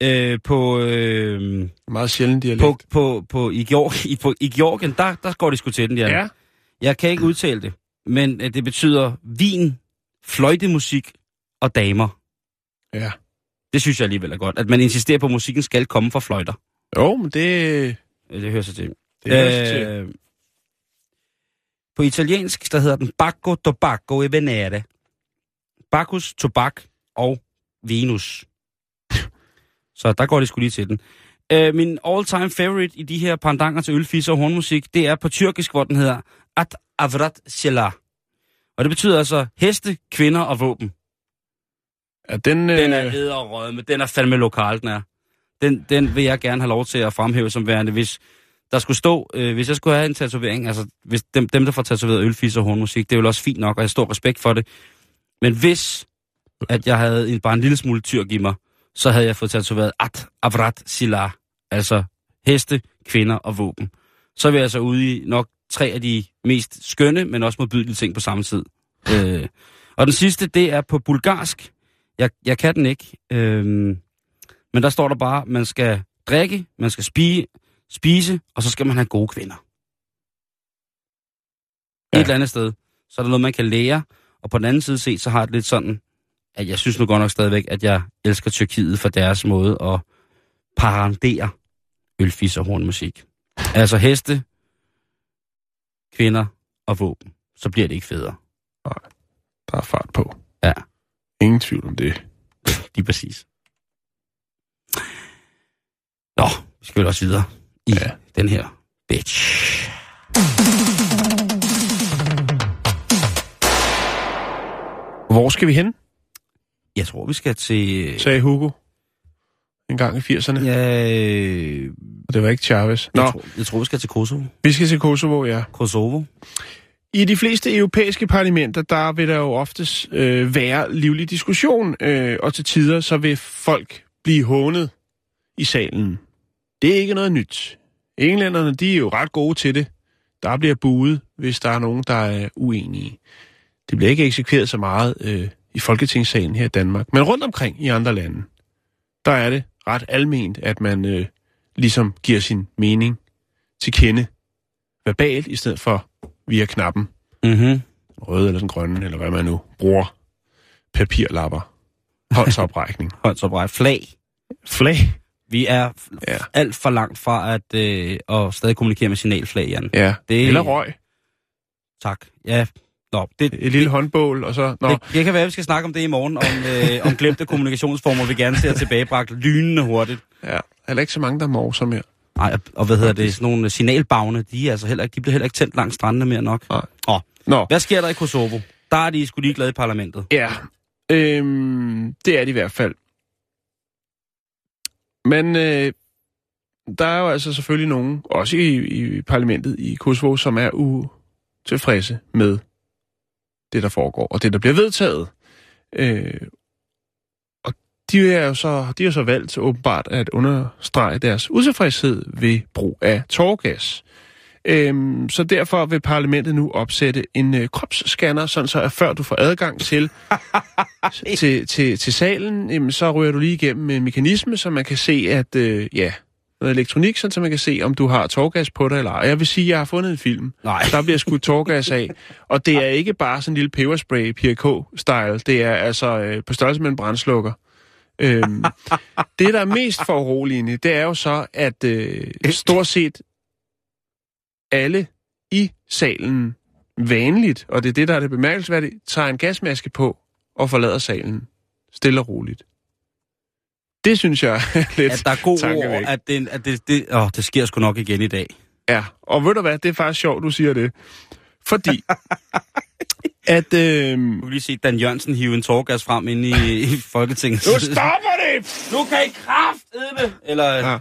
[SPEAKER 1] Øh, på, øh,
[SPEAKER 2] Meget sjældent dialekt.
[SPEAKER 1] på, på, på, i, Georg, i, på, I Georgien, der, der går de sgu til den, ja.
[SPEAKER 2] Ja.
[SPEAKER 1] Jeg kan ikke udtale det, men øh, det betyder vin, fløjtemusik og damer.
[SPEAKER 2] Ja.
[SPEAKER 1] Det synes jeg alligevel er godt, at man insisterer på, at musikken skal komme fra fløjter.
[SPEAKER 2] Jo, men det...
[SPEAKER 1] Det hører sig til.
[SPEAKER 2] det er øh, til.
[SPEAKER 1] Øh, på italiensk, der hedder den Bacco Tobacco e Venere. Bacchus, tobak og Venus. Så der går det skulle lige til den. Øh, min all-time favorite i de her pandanger til ølfisser og hornmusik, det er på tyrkisk, hvor den hedder At Avrat Shelah. Og det betyder altså heste, kvinder og våben.
[SPEAKER 2] Ja, den,
[SPEAKER 1] Den er
[SPEAKER 2] øh,
[SPEAKER 1] æderrød, men den er fandme lokal, den er. Den, den vil jeg gerne have lov til at fremhæve som værende, hvis der skulle stå, øh, hvis jeg skulle have en tatovering, altså hvis dem, dem der får tatoveret ølfis og hornmusik, det er jo også fint nok, og jeg har stor respekt for det. Men hvis, at jeg havde en, bare en lille smule tyrk i mig, så havde jeg fået tatoveret At Avrat sila, altså heste, kvinder og våben. Så vil jeg så ude i nok tre af de mest skønne, men også modbydelige ting på samme tid. Øh, og den sidste, det er på bulgarsk. Jeg, jeg kan den ikke. Øh, men der står der bare, man skal drikke, man skal spise, spise, og så skal man have gode kvinder. Ja. Et eller andet sted. Så er der noget, man kan lære. Og på den anden side set, så har det lidt sådan, at jeg synes nu godt nok stadigvæk, at jeg elsker Tyrkiet for deres måde at parandere ølfis og hornmusik. Altså heste, kvinder og våben. Så bliver det ikke federe.
[SPEAKER 2] der er fart på.
[SPEAKER 1] Ja.
[SPEAKER 2] Ingen tvivl om det.
[SPEAKER 1] Lige præcis. Nå, vi skal vel også videre i ja. Den her bitch.
[SPEAKER 2] Hvor skal vi hen,
[SPEAKER 1] Jeg tror, vi skal til...
[SPEAKER 2] sagde Hugo. En gang i 80'erne. Ja.
[SPEAKER 1] Ja, øh,
[SPEAKER 2] Og det var ikke Chavez. Nå,
[SPEAKER 1] jeg, tror, jeg tror, vi skal til Kosovo.
[SPEAKER 2] vi skal til Kosovo, ja.
[SPEAKER 1] Kosovo.
[SPEAKER 2] I de fleste europæiske parlamenter, der vil der jo oftest øh, være livlig diskussion, øh, og til tider så vil folk blive hånet i salen. Det er ikke noget nyt. Englænderne, de er jo ret gode til det. Der bliver buet, hvis der er nogen, der er uenige. Det bliver ikke eksekveret så meget øh, i Folketingssalen her i Danmark. Men rundt omkring i andre lande, der er det ret alment, at man øh, ligesom giver sin mening til kende verbalt, i stedet for via knappen
[SPEAKER 1] Mm-hmm.
[SPEAKER 2] røde eller sådan grønne, eller hvad man nu bruger. Papirlapper. Håndsoprækning.
[SPEAKER 1] Håndsopræk. Flag.
[SPEAKER 2] Flag.
[SPEAKER 1] Vi er
[SPEAKER 2] Ja.
[SPEAKER 1] alt for langt fra at, øh, at stadig kommunikere med signalflag, Jan.
[SPEAKER 2] Ja.
[SPEAKER 1] Det-
[SPEAKER 2] Eller røg.
[SPEAKER 1] Tak. Ja, Nå, det,
[SPEAKER 2] Et lille håndbål, og så... Nå,
[SPEAKER 1] det, det kan være, at vi skal snakke om det i morgen, om, øh, om glemte kommunikationsformer, vi gerne ser tilbagebragt lynende hurtigt.
[SPEAKER 2] ja. Heller ikke så mange, der morser mere.
[SPEAKER 1] Nej, og- hvad hedder det, sådan nogle signalbagne, de, er altså heller ikke, de bliver heller ikke tændt langs strandene mere nok.
[SPEAKER 2] Nej.
[SPEAKER 1] Åh,
[SPEAKER 2] Nå,
[SPEAKER 1] hvad sker der i Kosovo? Der er de sgu lige glade i parlamentet.
[SPEAKER 2] ja. Øhm, det er det i hvert fald. Men øh, der er jo altså selvfølgelig nogen, også i, i parlamentet i Kosovo, som er utilfredse med det, der foregår, og det, der bliver vedtaget. Øh, og de er jo så, de er så valgt åbenbart at understrege deres utilfredshed ved brug af tårgas. Øhm, så derfor vil parlamentet nu opsætte en øh, kropsscanner, sådan så at før du får adgang til, til, til, til salen, jamen, så ryger du lige igennem en mekanisme, så man kan se, at øh, ja, noget elektronik, sådan, så man kan se, om du har tårgas på dig eller ej. Jeg vil sige, at jeg har fundet en film.
[SPEAKER 1] Nej.
[SPEAKER 2] Der bliver skudt tårgas af, og det er ikke bare sådan en lille peberspray, PRK-style. Det er altså øh, på størrelse med en brændslukker. Øhm, det, der er mest foruroligende, det er jo så, at øh, stort set alle i salen vanligt, og det er det, der er det bemærkelsesværdige, tager en gasmaske på og forlader salen. Stille og roligt. Det synes jeg er lidt
[SPEAKER 1] At der er god ord, at, det, at det, det, åh, det sker sgu nok igen i dag.
[SPEAKER 2] Ja, og ved du hvad, det er faktisk sjovt, du siger det. Fordi, at... Øh,
[SPEAKER 1] Du kan lige se Dan Jørgensen hive en tårgas frem ind i, i Folketinget.
[SPEAKER 2] nu stopper det!
[SPEAKER 1] Nu kan I kraftedme! Eller
[SPEAKER 2] Ja.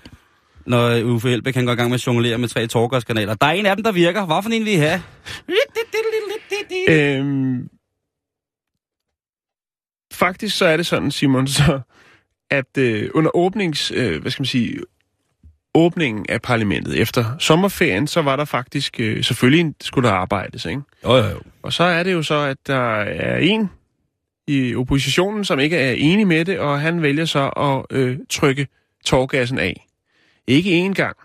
[SPEAKER 1] Når Uffe Elbæk kan gå i gang med at jonglere med tre tårgaskanaler. Der er en af dem, der virker. Hvad for en vil I have?
[SPEAKER 2] Øhm, faktisk så er det sådan, Simon, så, at øh, under åbnings, øh, hvad skal man sige, åbningen af parlamentet efter sommerferien, så var der faktisk, øh, selvfølgelig skulle der arbejdes, ikke?
[SPEAKER 1] Jo, jo, jo.
[SPEAKER 2] Og så er det jo så, at der er en i oppositionen, som ikke er enig med det, og han vælger så at øh, trykke tårgassen af. Ikke én gang,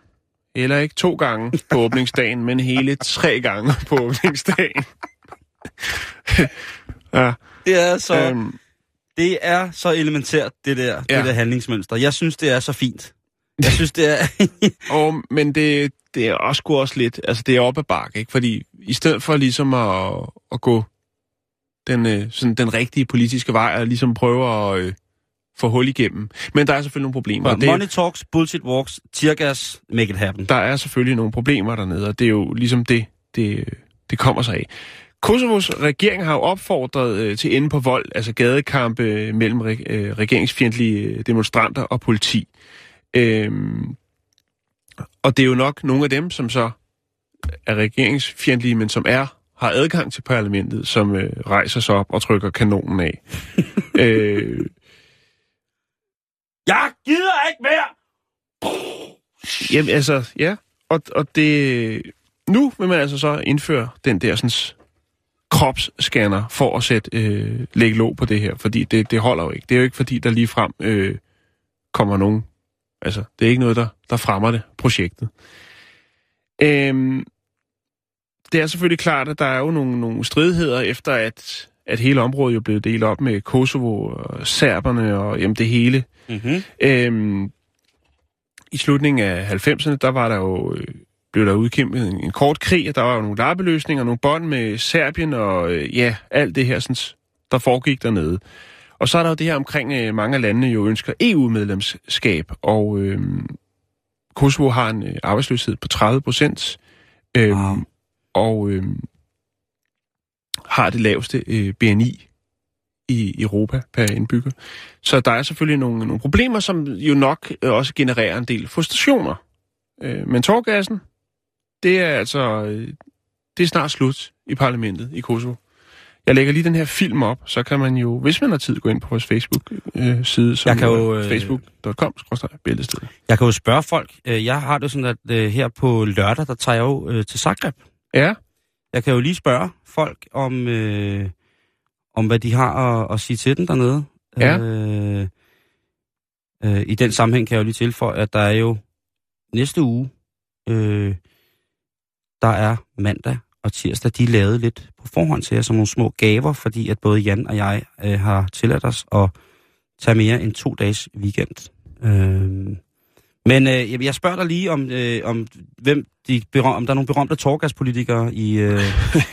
[SPEAKER 2] eller ikke to gange på åbningsdagen, men hele tre gange på åbningsdagen. ja,
[SPEAKER 1] Det er så, øhm. det er så elementært, det der, ja. Det der handlingsmønster. Jeg synes, det er så fint. Jeg synes, det er...
[SPEAKER 2] og, men det, det er også, sgu også lidt, altså det er op ad bakke, ikke? Fordi i stedet for ligesom at, at gå den, øh, sådan den rigtige politiske vej, og ligesom prøve at øh, få hul igennem. Men der er selvfølgelig nogle problemer. og det,
[SPEAKER 1] Money talks, bullshit walks, teargas, make it happen.
[SPEAKER 2] der er selvfølgelig nogle problemer dernede, og det er jo ligesom det, det, det kommer sig af. Kosovos regering har jo opfordret øh, til ende på vold, altså gadekampe øh, mellem re, øh, regeringsfjendtlige øh, demonstranter og politi. Øhm, og det er jo nok nogle af dem, som så er regeringsfjendtlige, men som er har adgang til parlamentet, som øh, rejser sig op og trykker kanonen af. øh,
[SPEAKER 1] jeg gider ikke mere!
[SPEAKER 2] Jamen altså, ja. Og, og det... Nu vil man altså så indføre den der sådan, kropsscanner for at sætte, øh, lægge låg på det her, fordi det, det holder jo ikke. Det er jo ikke fordi, der lige frem øh, kommer nogen... Altså, det er ikke noget, der, der fremmer det, projektet. Øhm, det er selvfølgelig klart, at der er jo nogle, nogle stridigheder efter, at, at hele området jo blev delt op med Kosovo og serberne og jamen, det hele.
[SPEAKER 1] Mm-hmm.
[SPEAKER 2] Øhm, I slutningen af 90'erne, der var der jo, øh, blev der udkæmpet en, en kort krig, og der var jo nogle lappeløsninger, nogle bånd med Serbien, og øh, ja, alt det her, sådan, der foregik dernede. Og så er der jo det her omkring, øh, mange af landene jo ønsker EU-medlemskab, og øh, Kosovo har en øh, arbejdsløshed på 30 procent, øh,
[SPEAKER 1] Wow.
[SPEAKER 2] og øh, har det laveste øh, BNI i Europa per indbygger. Så der er selvfølgelig nogle, nogle problemer, som jo nok øh, også genererer en del frustrationer. Øh, men tårgassen, det er altså øh, det er snart slut i parlamentet i Kosovo. Jeg lægger lige den her film op, så kan man jo, hvis man har tid, gå ind på vores Facebook-side, som
[SPEAKER 1] Jeg kan jo, øh,
[SPEAKER 2] facebook.com, bæltestedet.
[SPEAKER 1] Jeg kan jo spørge folk. Øh, Jeg har det sådan, at øh, her på lørdag, der tager jeg jo øh, til Zagreb.
[SPEAKER 2] Ja,
[SPEAKER 1] Jeg kan jo lige spørge folk om, øh, om hvad de har at, at sige til den dernede.
[SPEAKER 2] Ja.
[SPEAKER 1] Øh, øh, I den sammenhæng kan jeg jo lige tilføje, at der er jo næste uge, øh, der er mandag og tirsdag, de er lavet lidt på forhånd til jer som nogle små gaver, fordi at både Jan og jeg øh, har tilladt os at tage mere end to dages weekend. Øh, men øh, jeg- spørger dig lige om, øh, om, hvem de berøm, om der er nogle berømte torgaspolitikere i, øh,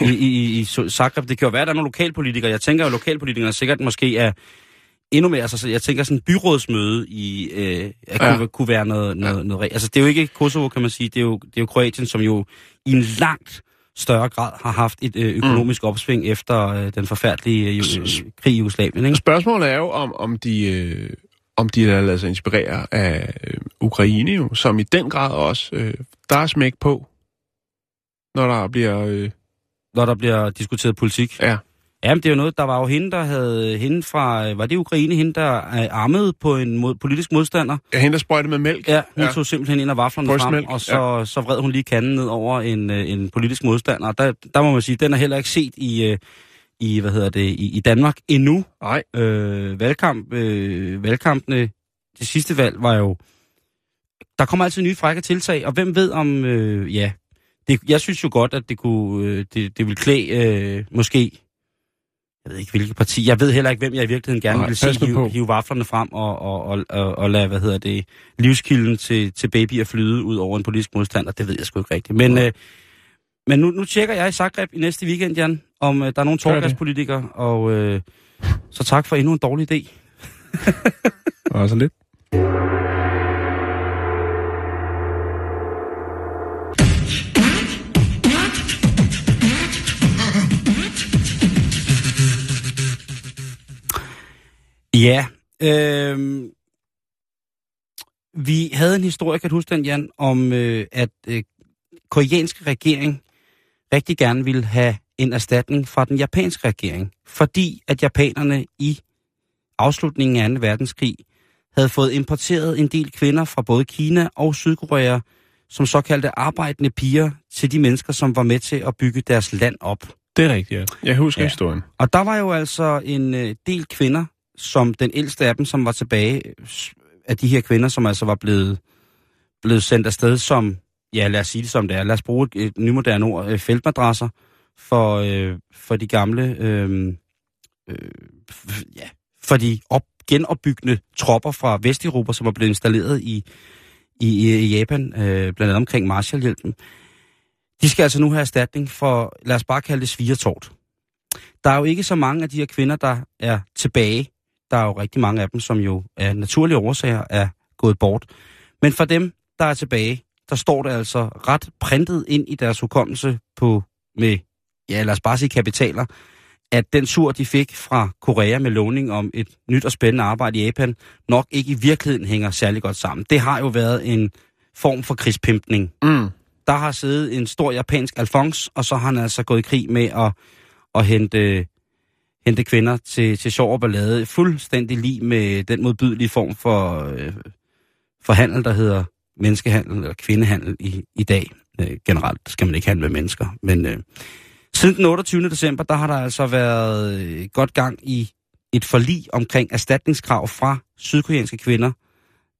[SPEAKER 1] i, i, i, Zagreb. Det kan jo være, at der er nogle lokalpolitikere. Jeg tænker jo, at lokalpolitikerne sikkert måske er endnu mere. Altså, så jeg tænker sådan en byrådsmøde i, øh, at
[SPEAKER 2] Ja.
[SPEAKER 1] kunne, kunne være noget, noget, noget, noget... Altså, det er jo ikke Kosovo, kan man sige. Det er jo, det er jo Kroatien, som jo i en langt større grad har haft et øh, økonomisk mm. opsving efter øh, den forfærdelige øh, krig i Jugoslavien. Ikke?
[SPEAKER 2] Spørgsmålet er jo, om, om de, øh, om de lader sig inspirere af øh, Ukraine, jo, som i den grad også, øh, der er smæk på, når der bliver... Øh,
[SPEAKER 1] Når der bliver diskuteret politik.
[SPEAKER 2] ja,
[SPEAKER 1] Jamen, det er jo noget, der var jo hende, der havde hende fra, var det Ukraine, hende, der øh, armede på en mod, politisk modstander.
[SPEAKER 2] jeg henter sprøjte med mælk.
[SPEAKER 1] Ja, hun ja.
[SPEAKER 2] Ja.
[SPEAKER 1] tog simpelthen en af vaflerne frem, og så, ja. så vred hun lige kanden ned over en, øh, en politisk modstander. Og Der, der må man sige, den er heller ikke set i, øh, i hvad hedder det, i, i Danmark endnu.
[SPEAKER 2] Nej,
[SPEAKER 1] Øh, valgkamp, øh, valgkampene, det sidste valg var jo, der kommer altid nye frække tiltag, og hvem ved om, øh, ja, det, jeg synes jo godt, at det kunne, øh, det, det vil klæde, øh, måske, jeg ved ikke hvilket parti, jeg ved heller ikke, hvem jeg i virkeligheden gerne
[SPEAKER 2] Nej,
[SPEAKER 1] vil se hive, hive vaflerne frem og, og, og, og, og lade, hvad hedder det, livskilden til, til babyer flyde ud over en politisk modstander, det ved jeg sgu ikke rigtigt. Men, øh, Men nu, nu tjekker jeg i Zagreb i næste weekend, Jan, om øh, der er nogle torgaspolitikere, og øh, så tak for endnu en dårlig idé.
[SPEAKER 2] Og så lidt.
[SPEAKER 1] Ja, øh, vi havde en historie, kan du huske den, Jan, om øh, at øh, koreanske regering rigtig gerne ville have en erstatning fra den japanske regering, fordi at japanerne i afslutningen af 2. verdenskrig havde fået importeret en del kvinder fra både Kina og Sydkorea som såkaldte arbejdende piger til de mennesker, som var med til at bygge deres land op.
[SPEAKER 2] Det er rigtigt, ja. Jeg husker
[SPEAKER 1] Ja.
[SPEAKER 2] historien.
[SPEAKER 1] Og der var jo altså en øh, del kvinder, som den ældste af dem, som var tilbage, af de her kvinder, som altså var blevet, blevet sendt afsted som, ja lad os sige det som det er, lad os bruge et, et nymoderne ord, øh, feltmadrasser for, øh, for de gamle, øh, øh, f- ja, for de op, genopbyggende tropper fra Vesteuropa, som er blevet installeret i, i, i Japan, øh, blandt andet omkring Marshallhjælpen. De skal altså nu have erstatning for, lad os bare kalde det svigertort. Der er jo ikke så mange af de her kvinder, der er tilbage. Der er jo rigtig mange af dem, som jo af naturlige årsager er gået bort. Men for dem, der er tilbage, der står det altså ret printet ind i deres hukommelse på, med, ja lad os bare sige kapitaler, at den sur, de fik fra Korea med lovning om et nyt og spændende arbejde i Japan, nok ikke i virkeligheden hænger særlig godt sammen. Det har jo været en form for krigspimpning
[SPEAKER 2] Mm.
[SPEAKER 1] der har siddet en stor japansk Alphonse, og så har han altså gået i krig med at, at hente, hente kvinder til, til sjov og ballade. Fuldstændig lige med den modbydelige form for, øh, for handel, der hedder menneskehandel eller kvindehandel i, i dag. Øh, generelt skal man ikke handle med mennesker. Men øh, siden den 28. december, der har der altså været øh, godt gang i et forlig omkring erstatningskrav fra sydkoreanske kvinder,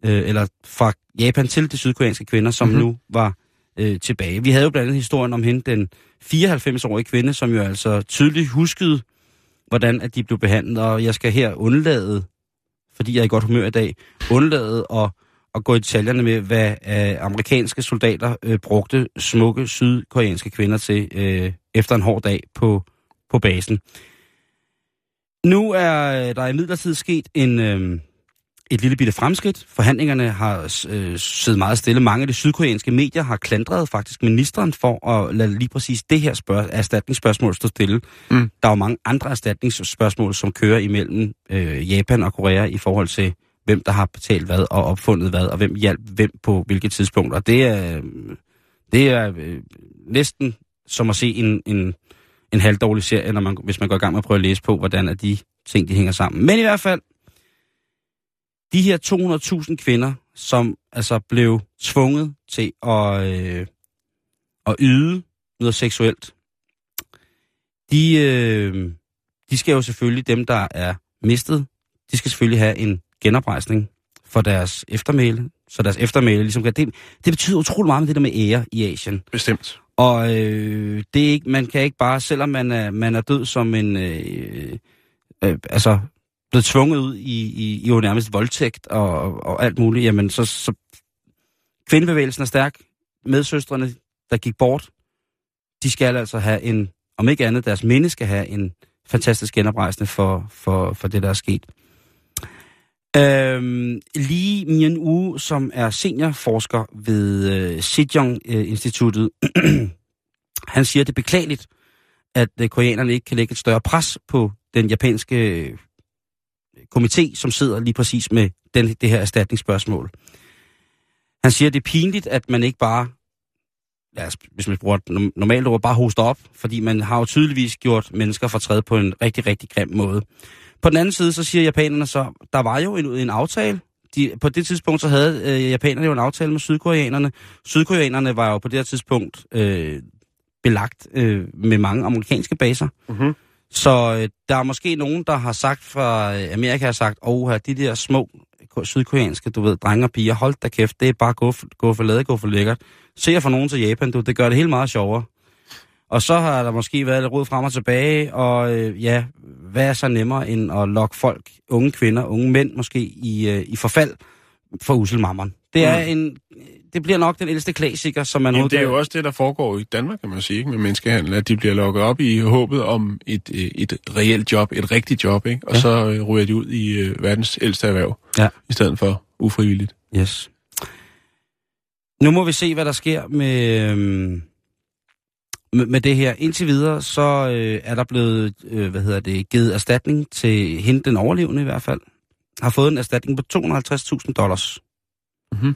[SPEAKER 1] øh, eller fra Japan til de sydkoreanske kvinder, som mm-hmm.
[SPEAKER 2] Mhm.
[SPEAKER 1] nu var øh, tilbage. Vi havde jo blandt andet historien om hende, den 94-årige kvinde, som jo altså tydeligt huskede, hvordan at de blev behandlet, og jeg skal her undlade, fordi jeg er i godt humør i dag, undlade at, at gå i detaljerne med, hvad øh, amerikanske soldater øh, brugte smukke sydkoreanske kvinder til øh, efter en hård dag på, på basen. Nu er øh, der imidlertid sket en, øh, et lille bitte fremskridt. Forhandlingerne har øh, siddet meget stille. Mange af de sydkoreanske medier har klandret faktisk ministeren for at lade lige præcis det her spørg- erstatningsspørgsmål stå stille.
[SPEAKER 2] Mm.
[SPEAKER 1] Der er jo mange andre erstatningsspørgsmål, som kører imellem øh, Japan og Korea i forhold til, hvem der har betalt hvad og opfundet hvad, og hvem hjalp hvem på hvilke tidspunkter. Det er, det er øh, næsten som at se en, en, en halvdårlig serie, når man, hvis man går i gang med at prøve at læse på, hvordan er de ting, de hænger sammen. Men i hvert fald, de her 200.000 kvinder, som altså blev tvunget til at, øh, at yde noget seksuelt, de, øh, de skal jo selvfølgelig, dem der er mistet, de skal selvfølgelig have en genoprejsning for deres eftermæle, så deres eftermæle ligesom kan, det, det betyder utrolig meget med det der med ære i Asien.
[SPEAKER 2] Bestemt.
[SPEAKER 1] Og øh, det er ikke, man kan ikke bare, selvom man er, man er død som en, øh, øh, altså blevet tvunget ud i, i, i jo nærmest voldtægt og, og alt muligt, jamen så, så kvindebevægelsen er stærk. Medsøstrene, der gik bort, de skal altså have en, om ikke andet, deres minde skal have en fantastisk genoprejsning for, for, for det, der er sket. Øhm, Lee Mien Wu, som er seniorforsker ved øh, Sejong-instituttet, øh, han siger, det er beklageligt, at øh, koreanerne ikke kan lægge et større pres på den japanske øh, komité, som sidder lige præcis med den, det her erstatningsspørgsmål. Han siger, det er pinligt, at man ikke bare, lad os, hvis man bruger et normalt ord, bare hoster op, fordi man har jo tydeligvis gjort mennesker fortræd på en rigtig, rigtig grim måde. På den anden side, så siger japanerne så, der var jo en, en aftale. De, på det tidspunkt, så havde øh, japanerne jo en aftale med sydkoreanerne. Sydkoreanerne var jo på det her tidspunkt øh, belagt øh, med mange amerikanske baser.
[SPEAKER 2] Mm-hmm.
[SPEAKER 1] Så øh, der er måske nogen, der har sagt fra øh, Amerika, har sagt, åh, de der små ko- sydkoreanske, du ved, drenge og piger, hold da kæft, det er bare gå for, gå for lade, gå for lækkert. Se jer for nogen til Japan, du, det gør det helt meget sjovere. Og så har der måske været lidt råd frem og tilbage, og øh, ja, hvad er så nemmere end at lokke folk, unge kvinder, unge mænd måske, i, øh, i forfald for uselmammeren. Det er,
[SPEAKER 2] Mm.
[SPEAKER 1] en, det bliver nok den ældste klassiker, som man
[SPEAKER 2] Jamen, det er jo også det, der foregår i Danmark, kan man sige, ikke? med menneskehandel, at de bliver lukket op i håbet om et, øh, et reelt job, et rigtigt job, ikke? og
[SPEAKER 1] Ja.
[SPEAKER 2] så øh, ryger de ud i øh, verdens ældste erhverv,
[SPEAKER 1] Ja.
[SPEAKER 2] i stedet for ufrivilligt.
[SPEAKER 1] Yes. Nu må vi se, hvad der sker med, øhm, med, med det her. Indtil videre, så øh, er der blevet, øh, hvad hedder det, givet erstatning til hende, den overlevende i hvert fald. Har fået en erstatning på 250.000 dollars.
[SPEAKER 2] Mhm.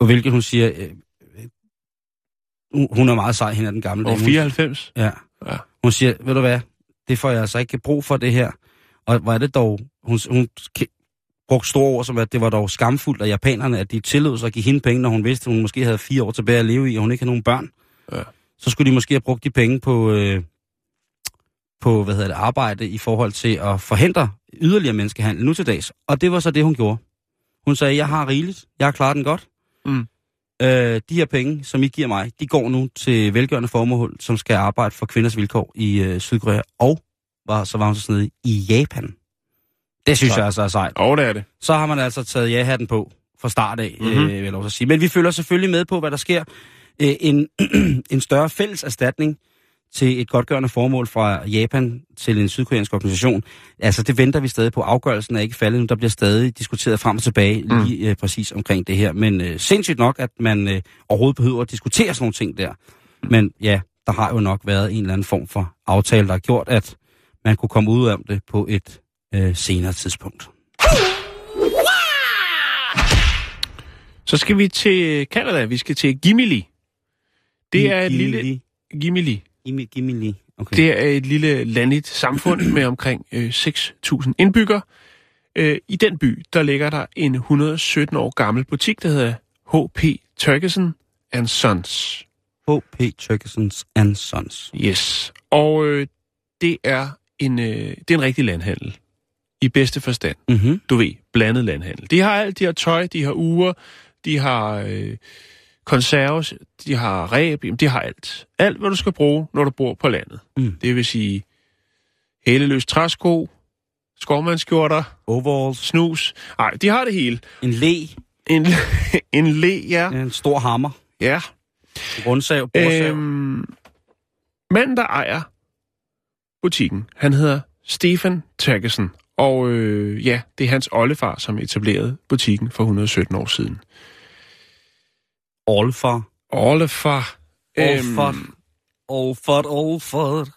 [SPEAKER 1] På hvilket hun siger, øh, øh, hun- er meget sej, hende er den gamle.
[SPEAKER 2] Og
[SPEAKER 1] dame. Hun-
[SPEAKER 2] 94?
[SPEAKER 1] Ja.
[SPEAKER 2] Ja.
[SPEAKER 1] Hun siger, ved du hvad, det får jeg altså ikke brug for det her. Og hvor er det dog, hun, hun brugte store ord som, at det var dog skamfuldt af japanerne, at de tillod sig at give hende penge, når hun vidste, at hun måske havde fire år tilbage at leve i, og hun ikke havde nogen børn.
[SPEAKER 2] Ja.
[SPEAKER 1] Så skulle de måske have brugt de penge på, øh, på hvad hedder det, arbejde i forhold til at forhindre yderligere menneskehandel nu til dags. Og det var så det, hun gjorde. Hun sagde, jeg har rigeligt, jeg har klaret den godt.
[SPEAKER 2] Mm.
[SPEAKER 1] Øh, de her penge, som I giver mig, de går nu til velgørende formål, som skal arbejde for kvinders vilkår i øh, Sydkorea. Og var, så var hun så snedig i Japan. Det synes
[SPEAKER 2] Så-
[SPEAKER 1] jeg altså er sejt.
[SPEAKER 2] Og det er det.
[SPEAKER 1] Så har man altså taget ja-hatten på fra start af, mm-hmm.
[SPEAKER 2] Mhm.
[SPEAKER 1] øh, vil jeg lov at sige. Men vi følger selvfølgelig med på, hvad der sker. Øh, en, en større fælles erstatning til et godtgørende formål fra Japan til en sydkoreansk organisation. Altså, det venter vi stadig på. Afgørelsen er ikke faldet nu. Der bliver stadig diskuteret frem og tilbage
[SPEAKER 2] Mm.
[SPEAKER 1] lige øh, præcis omkring det her. Men øh, sindssygt nok, at man øh, overhovedet behøver at diskutere sådan nogle ting der. Men ja, der har jo nok været en eller anden form for aftale, der har gjort, at man kunne komme ud af det på et øh, senere tidspunkt.
[SPEAKER 2] Så skal vi til Canada. Vi skal til Gimili. Det er et lille... Gimili.
[SPEAKER 1] Lige. Okay.
[SPEAKER 2] Det er et lille landligt samfund med omkring øh, 6.000 indbyggere. Øh, I den by, der ligger der en 117 år gammel butik, der hedder H.P. Turkison and Sons.
[SPEAKER 1] H.P. Turkisons and Sons.
[SPEAKER 2] Yes. Og øh, det er en øh, det er en rigtig landhandel. I bedste forstand.
[SPEAKER 1] Mm-hmm.
[SPEAKER 2] Du ved, blandet landhandel. De har alt. De har tøj, de har uger, de har øh, konserves, de har ræb, de har alt. Alt, hvad du skal bruge, når du bor på landet.
[SPEAKER 1] Mm.
[SPEAKER 2] Det vil sige hæleløs træsko, skovmandskjorter,
[SPEAKER 1] Overalls.
[SPEAKER 2] snus. Nej, de har det hele.
[SPEAKER 1] En le.
[SPEAKER 2] En, en le, ja.
[SPEAKER 1] En stor hammer.
[SPEAKER 2] ja.
[SPEAKER 1] Rundsav. Bordsav.
[SPEAKER 2] Øhm, manden, der ejer butikken, han hedder Stefan Terkesen. Og øh, ja, det er hans oldefar, som etablerede butikken for 117 år siden.
[SPEAKER 1] Olfar.
[SPEAKER 2] Oldefar.
[SPEAKER 1] Olfar.
[SPEAKER 2] Øhm.
[SPEAKER 1] Olfar.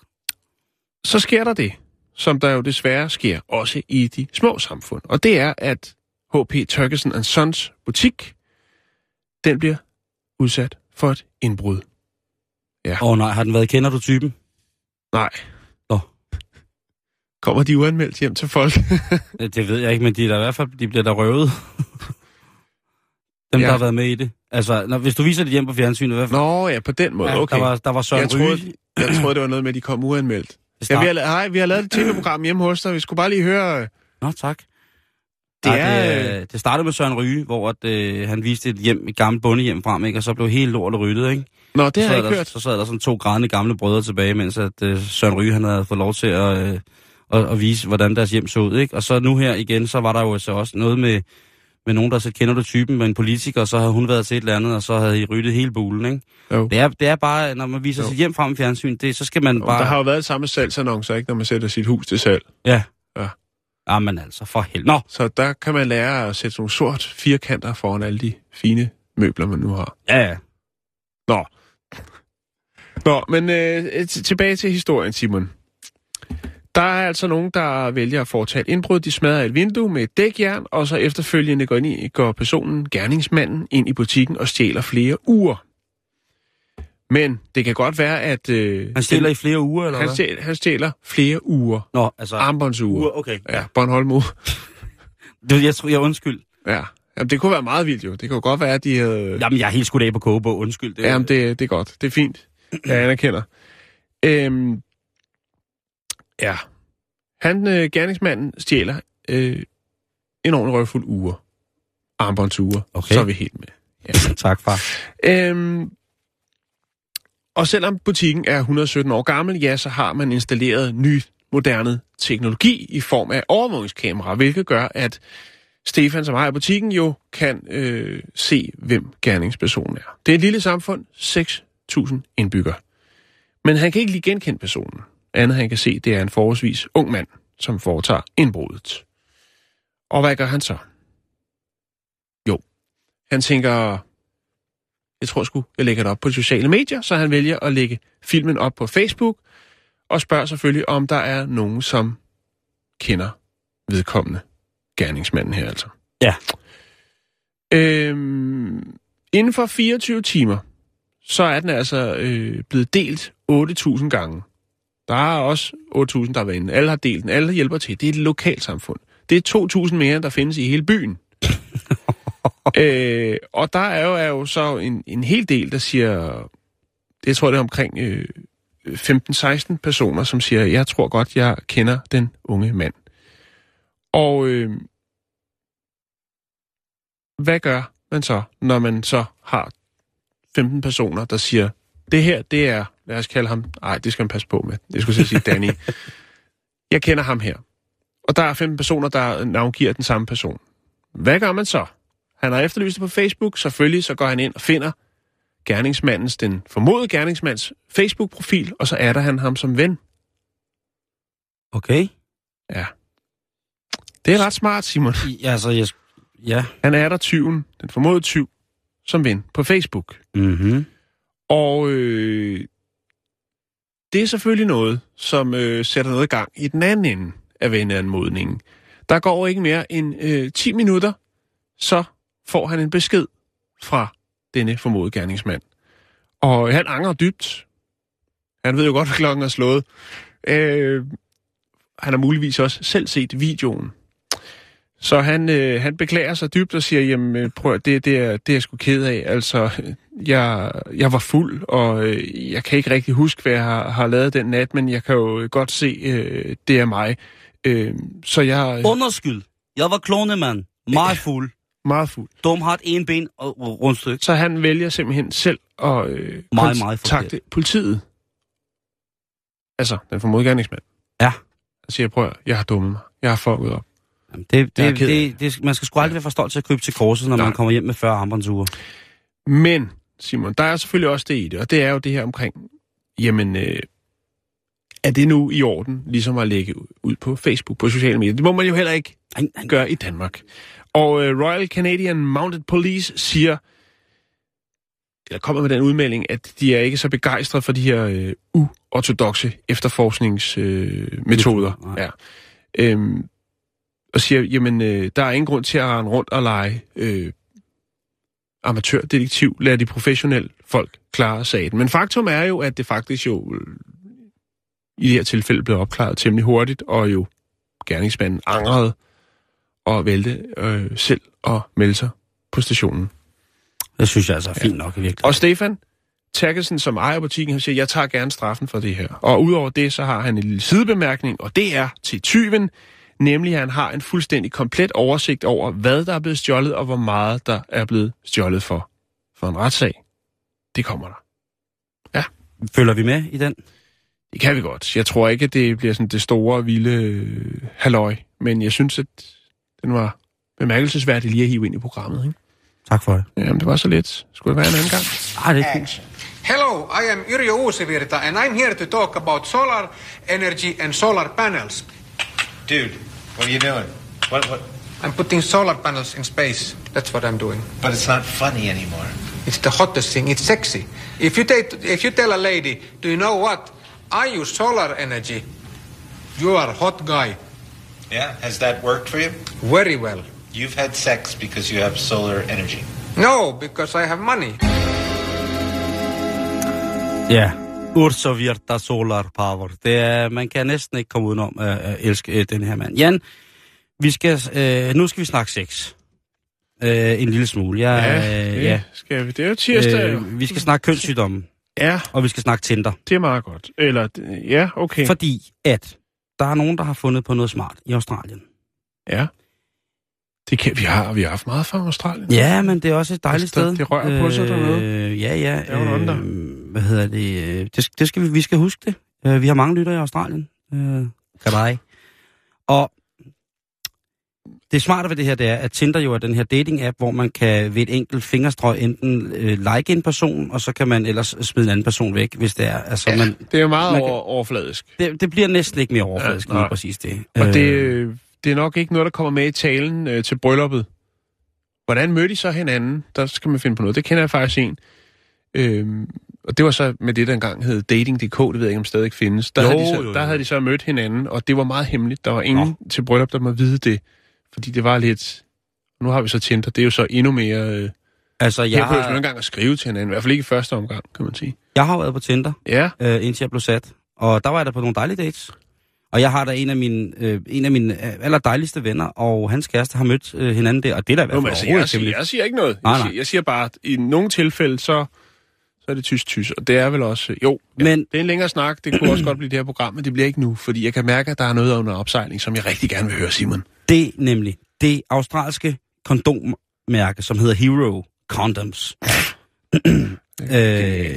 [SPEAKER 2] så sker der det, som der jo desværre sker også i de små samfund. Og det er, at H.P. Turkesen Sons butik, den bliver udsat for et indbrud.
[SPEAKER 1] Åh oh, nej, har den været kender du typen?
[SPEAKER 2] Nej.
[SPEAKER 1] Nå.
[SPEAKER 2] Kommer de uanmeldt hjem til folk?
[SPEAKER 1] Det, det ved jeg ikke, men de, er der i hvert fald, de bliver der røvet. Dem,
[SPEAKER 2] Ja.
[SPEAKER 1] der har været med i det. Altså, når, hvis du viser det hjem på fjernsynet, hvad
[SPEAKER 2] Nå ja, på den måde. Okay.
[SPEAKER 1] der, var, der var Søren
[SPEAKER 2] jeg, troede,
[SPEAKER 1] Ryge.
[SPEAKER 2] jeg troede, det var noget med, at de kom uanmeldt. Ja, vi har, hej, vi har lavet et tv-program hjemme hos dig. Vi skulle bare lige høre... øh,
[SPEAKER 1] Nå, tak.
[SPEAKER 2] Det er,
[SPEAKER 1] er, det, det startede med Søren Ryge, hvor at, øh, han viste et, hjem, et gammelt bondehjem frem, ikke? og så blev hele lortet ryddet. Ikke?
[SPEAKER 2] Nå, det har jeg ikke
[SPEAKER 1] der,
[SPEAKER 2] hørt.
[SPEAKER 1] så sad der sådan to grædende gamle brødre tilbage, mens at, øh, Søren Ryge han havde fået lov til at, øh, at, at vise, hvordan deres hjem så ud. Ikke? Og så nu her igen, så var der jo så også noget med, med nogen, der så kender du typen med en politiker, og så havde hun været til et eller andet, og så havde I ryddet hele bulen. Ikke?
[SPEAKER 2] Jo.
[SPEAKER 1] Det, er, det er bare, når man viser
[SPEAKER 2] Jo.
[SPEAKER 1] sit hjem frem i fjernsyn, det, så skal man
[SPEAKER 2] Jo,
[SPEAKER 1] bare...
[SPEAKER 2] Der har jo været samme salgsannoncer, ikke, når man sætter sit hus til salg.
[SPEAKER 1] Ja.
[SPEAKER 2] Ja.
[SPEAKER 1] Jamen altså, for helvede. Nå,
[SPEAKER 2] Så der kan man lære at sætte nogle sort firkanter foran alle de fine møbler, man nu har.
[SPEAKER 1] ja, ja.
[SPEAKER 2] Nå. Nå, men øh, tilbage til historien, Simon. Der er altså nogen, der vælger at foretage et indbrud. De smadrer et vindue med et dækjern, og så efterfølgende går, ind i, går personen, gerningsmanden, ind i butikken og stjæler flere uger. Men det kan godt være, at... Øh,
[SPEAKER 1] Han stiller
[SPEAKER 2] den,
[SPEAKER 1] i flere uger, eller
[SPEAKER 2] han,
[SPEAKER 1] hvad?
[SPEAKER 2] stjæler, han stjæler flere uger.
[SPEAKER 1] Nå, altså...
[SPEAKER 2] Armbåndsuger.
[SPEAKER 1] Uger, okay.
[SPEAKER 2] Ja, Bornholm uge.
[SPEAKER 1] Det, jeg, tror, jeg undskyld.
[SPEAKER 2] Ja. Jamen, det kunne være meget vildt jo. Det kunne godt være, at de havde...
[SPEAKER 1] Jamen, jeg er helt skudt af på kogebog. Undskyld. Det,
[SPEAKER 2] Jamen, det, det er godt. Det er fint. Jeg anerkender. Øhm, ja. Han, øh, gerningsmanden, stjæler øh, en ordentlig røvfuld uger. Armbåndsuger.
[SPEAKER 1] Okay.
[SPEAKER 2] Så er vi helt med.
[SPEAKER 1] tak, far.
[SPEAKER 2] Øhm, og selvom butikken er 117 år gammel, ja, så har man installeret ny, moderne teknologi i form af overvågningskamera, hvilket gør, at Stefan, som ejer butikken, jo kan øh, se, hvem gerningspersonen er. Det er et lille samfund, 6.000 indbyggere. Men han kan ikke lige genkende personen. Andet han kan se, det er en forholdsvis ung mand, som foretager indbruddet. Og hvad gør han så? Jo, han tænker, jeg tror sgu, jeg lægger det op på de sociale medier, så han vælger at lægge filmen op på Facebook, og spørger selvfølgelig, om der er nogen, som kender vedkommende gerningsmanden her altså.
[SPEAKER 1] Ja.
[SPEAKER 2] Øhm, inden for 24 timer, så er den altså øh, blevet delt 8.000 gange. Der er også 8.000, der har været inde. Alle har delt den. Alle hjælper til. Det er et lokalt samfund. Det er 2.000 mere, der findes i hele byen. øh, og der er jo, er jo så en, en hel del, der siger... Det tror jeg, det er omkring øh, 15-16 personer, som siger, jeg tror godt, jeg kender den unge mand. Og øh, hvad gør man så, når man så har 15 personer, der siger, det her, det er, lad os kalde ham, nej, det skal man passe på med, det skulle jeg sige Danny. jeg kender ham her. Og der er 15 personer, der navngiver den samme person. Hvad gør man så? Han har efterlyst det på Facebook, selvfølgelig så går han ind og finder gerningsmandens, den formodede gerningsmands Facebook-profil, og så er der han ham som ven.
[SPEAKER 1] Okay.
[SPEAKER 2] Ja. Det er ret smart, Simon.
[SPEAKER 1] I, altså, jeg, ja.
[SPEAKER 2] Han er der tyven, den formodede tyv, som ven på Facebook.
[SPEAKER 1] Mm-hmm.
[SPEAKER 2] Og øh, det er selvfølgelig noget, som øh, sætter noget i gang i den anden ende af venneanmodningen. Der går ikke mere end øh, 10 minutter, så får han en besked fra denne formodede gerningsmand. Og han angrer dybt. Han ved jo godt, hvad klokken er slået. Øh, han har muligvis også selv set videoen. Så han, øh, han beklager sig dybt og siger, jamen øh, prøv, det, det, er, det er jeg sgu ked af. Altså, jeg, jeg var fuld, og øh, jeg kan ikke rigtig huske, hvad jeg har, har lavet den nat, men jeg kan jo godt se, øh, det er mig. Øh, så jeg...
[SPEAKER 1] Underskyld. Jeg var klonemand. Meget fuld.
[SPEAKER 2] Meget fuld.
[SPEAKER 1] Dum har et en ben og rundstykke.
[SPEAKER 2] Så han vælger simpelthen selv at øh,
[SPEAKER 1] Meget, meget
[SPEAKER 2] kontakte politiet. Altså, den formodede gerningsmand.
[SPEAKER 1] Ja.
[SPEAKER 2] Han siger, prøv jeg har dummet mig. Jeg har fucket op.
[SPEAKER 1] Jamen, det, det,
[SPEAKER 2] af
[SPEAKER 1] det, det, man skal sgu aldrig være for stolt til at krybe til korset, når
[SPEAKER 2] Nej.
[SPEAKER 1] man kommer hjem med 40 armbåndsure.
[SPEAKER 2] Men, Simon, der er selvfølgelig også det i det, og det er jo det her omkring, jamen, øh, er det nu i orden, ligesom at lægge ud på Facebook, på sociale medier? Det må man jo heller ikke
[SPEAKER 1] Nej, nej.
[SPEAKER 2] gøre i Danmark. Og øh, Royal Canadian Mounted Police siger, eller kommer med den udmelding, at de er ikke så begejstrede for de her øh, uortodoxe efterforskningsmetoder. Øh, metoder. Ja. øhm, og siger, jamen, øh, der er ingen grund til at rende rundt og lege øh, amatørdetektiv. Lad de professionelle folk klare sagen. Men faktum er jo, at det faktisk jo øh, i det her tilfælde blev opklaret temmelig hurtigt, og jo gerningsmanden angrede og vælte øh, selv og melde sig på stationen.
[SPEAKER 1] Det synes jeg altså er fint nok i virkeligheden.
[SPEAKER 2] Og Stefan Terkelsen, som ejer butikken, han siger, jeg tager gerne straffen for det her. Og udover det, så har han en lille sidebemærkning, og det er til tyven, nemlig at han har en fuldstændig komplet oversigt over, hvad der er blevet stjålet, og hvor meget der er blevet stjålet for. For en retssag, det kommer der.
[SPEAKER 1] Følger vi med i den?
[SPEAKER 2] Det kan vi godt. Jeg tror ikke, at det bliver sådan det store, vilde øh, halløj, men jeg synes, at den var bemærkelsesværdig lige at hive ind i programmet. Ikke?
[SPEAKER 1] Tak for det.
[SPEAKER 2] Jamen, det var så lidt. Skulle det være en anden gang?
[SPEAKER 1] Ah, det er fint.
[SPEAKER 3] Hello, I am Yrjö Uusivirta, and I'm here to talk about solar energy and solar panels.
[SPEAKER 4] Dude, what are you doing? What, what?
[SPEAKER 3] I'm putting solar panels in space. That's what I'm doing.
[SPEAKER 4] But it's not funny anymore.
[SPEAKER 3] It's the hottest thing. It's sexy. If you, take, if you tell a lady, do you know what? I use solar energy. You are a hot guy.
[SPEAKER 4] Yeah? Has that worked for you?
[SPEAKER 3] Very well.
[SPEAKER 4] You've had sex because you have solar energy.
[SPEAKER 3] No, because I have money.
[SPEAKER 1] Ja, Ursa Virta Solar Power. Det er, man kan næsten ikke komme udenom at, at elske øh, den her mand. Jan, vi skal, øh, nu skal vi snakke sex. Øh, en lille smule. Jeg,
[SPEAKER 2] Ja,
[SPEAKER 1] øh,
[SPEAKER 2] det
[SPEAKER 1] ja.
[SPEAKER 2] skal vi. Det er jo tirsdag.
[SPEAKER 1] Øh, vi skal snakke kønssygdomme,
[SPEAKER 2] Ja,
[SPEAKER 1] og vi skal snakke Tinder.
[SPEAKER 2] det er meget godt. Eller, ja, okay.
[SPEAKER 1] Fordi at der er nogen, der har fundet på noget smart i Australien.
[SPEAKER 2] Ja. Det kan, vi har, vi har haft meget fra Australien.
[SPEAKER 1] Ja, men det er også et dejligt
[SPEAKER 2] Det-
[SPEAKER 1] sted.
[SPEAKER 2] det rører på sig dernede.
[SPEAKER 1] Øh, ja, ja.
[SPEAKER 2] Der er under.
[SPEAKER 1] Hvad hedder det? øh, Det, det skal vi, vi skal huske det. Øh, vi har mange lyttere i Australien. Øh, dig. Og det smarte ved det her, det er, at Tinder jo er den her dating-app, hvor man kan ved et enkelt fingerstrøg enten øh, like en person, og så kan man ellers smide en anden person væk, hvis det er. Altså,
[SPEAKER 2] Ja,
[SPEAKER 1] man,
[SPEAKER 2] det er jo meget
[SPEAKER 1] man
[SPEAKER 2] over, overfladisk.
[SPEAKER 1] det, det bliver næsten ikke mere overfladisk,
[SPEAKER 2] Ja,
[SPEAKER 1] lige præcis det.
[SPEAKER 2] Og
[SPEAKER 1] Øh,
[SPEAKER 2] det, det er nok ikke noget, der kommer med i talen øh, til brylluppet. Hvordan mødte de så hinanden? Der skal man finde på noget. Det kender jeg faktisk en. Øhm, og det var så med det, der engang hed Dating.dk, det ved jeg ikke, om stadig findes. Der,
[SPEAKER 1] Jo,
[SPEAKER 2] havde, de så,
[SPEAKER 1] jo, jo.
[SPEAKER 2] der havde de så mødt hinanden, og det var meget hemmeligt. Der var ingen Nå. til bryllup, der må vide det. Fordi det var lidt... Nu har vi så Tinder. Det er jo så endnu mere... Øh,
[SPEAKER 1] altså,
[SPEAKER 2] jeg har...
[SPEAKER 1] har,
[SPEAKER 2] engang at skrive til hinanden. I hvert fald ikke i første omgang, kan man sige.
[SPEAKER 1] jeg har været på Tinder,
[SPEAKER 2] Ja,
[SPEAKER 1] øh, indtil jeg blev sat, og der var jeg der på nogle dejlige dates. Og jeg har da en af mine, øh, en af mine øh, allerdejligste venner, og hans kæreste har mødt øh, hinanden der, og det er da i hvert fald
[SPEAKER 2] altså, jeg, siger, jeg siger ikke noget.
[SPEAKER 1] Nej,
[SPEAKER 2] jeg,
[SPEAKER 1] nej.
[SPEAKER 2] siger, jeg siger bare, at i nogle tilfælde, så er det tysk-tysk. Og det er vel også... Jo, ja,
[SPEAKER 1] Men-
[SPEAKER 2] det er en længere snak. Det kunne også godt blive det her program, men det bliver ikke nu. Fordi jeg kan mærke, at der er noget under opsejling, som jeg rigtig gerne vil høre, Simon.
[SPEAKER 1] Det nemlig det australske kondommærke, som hedder Hero Condoms.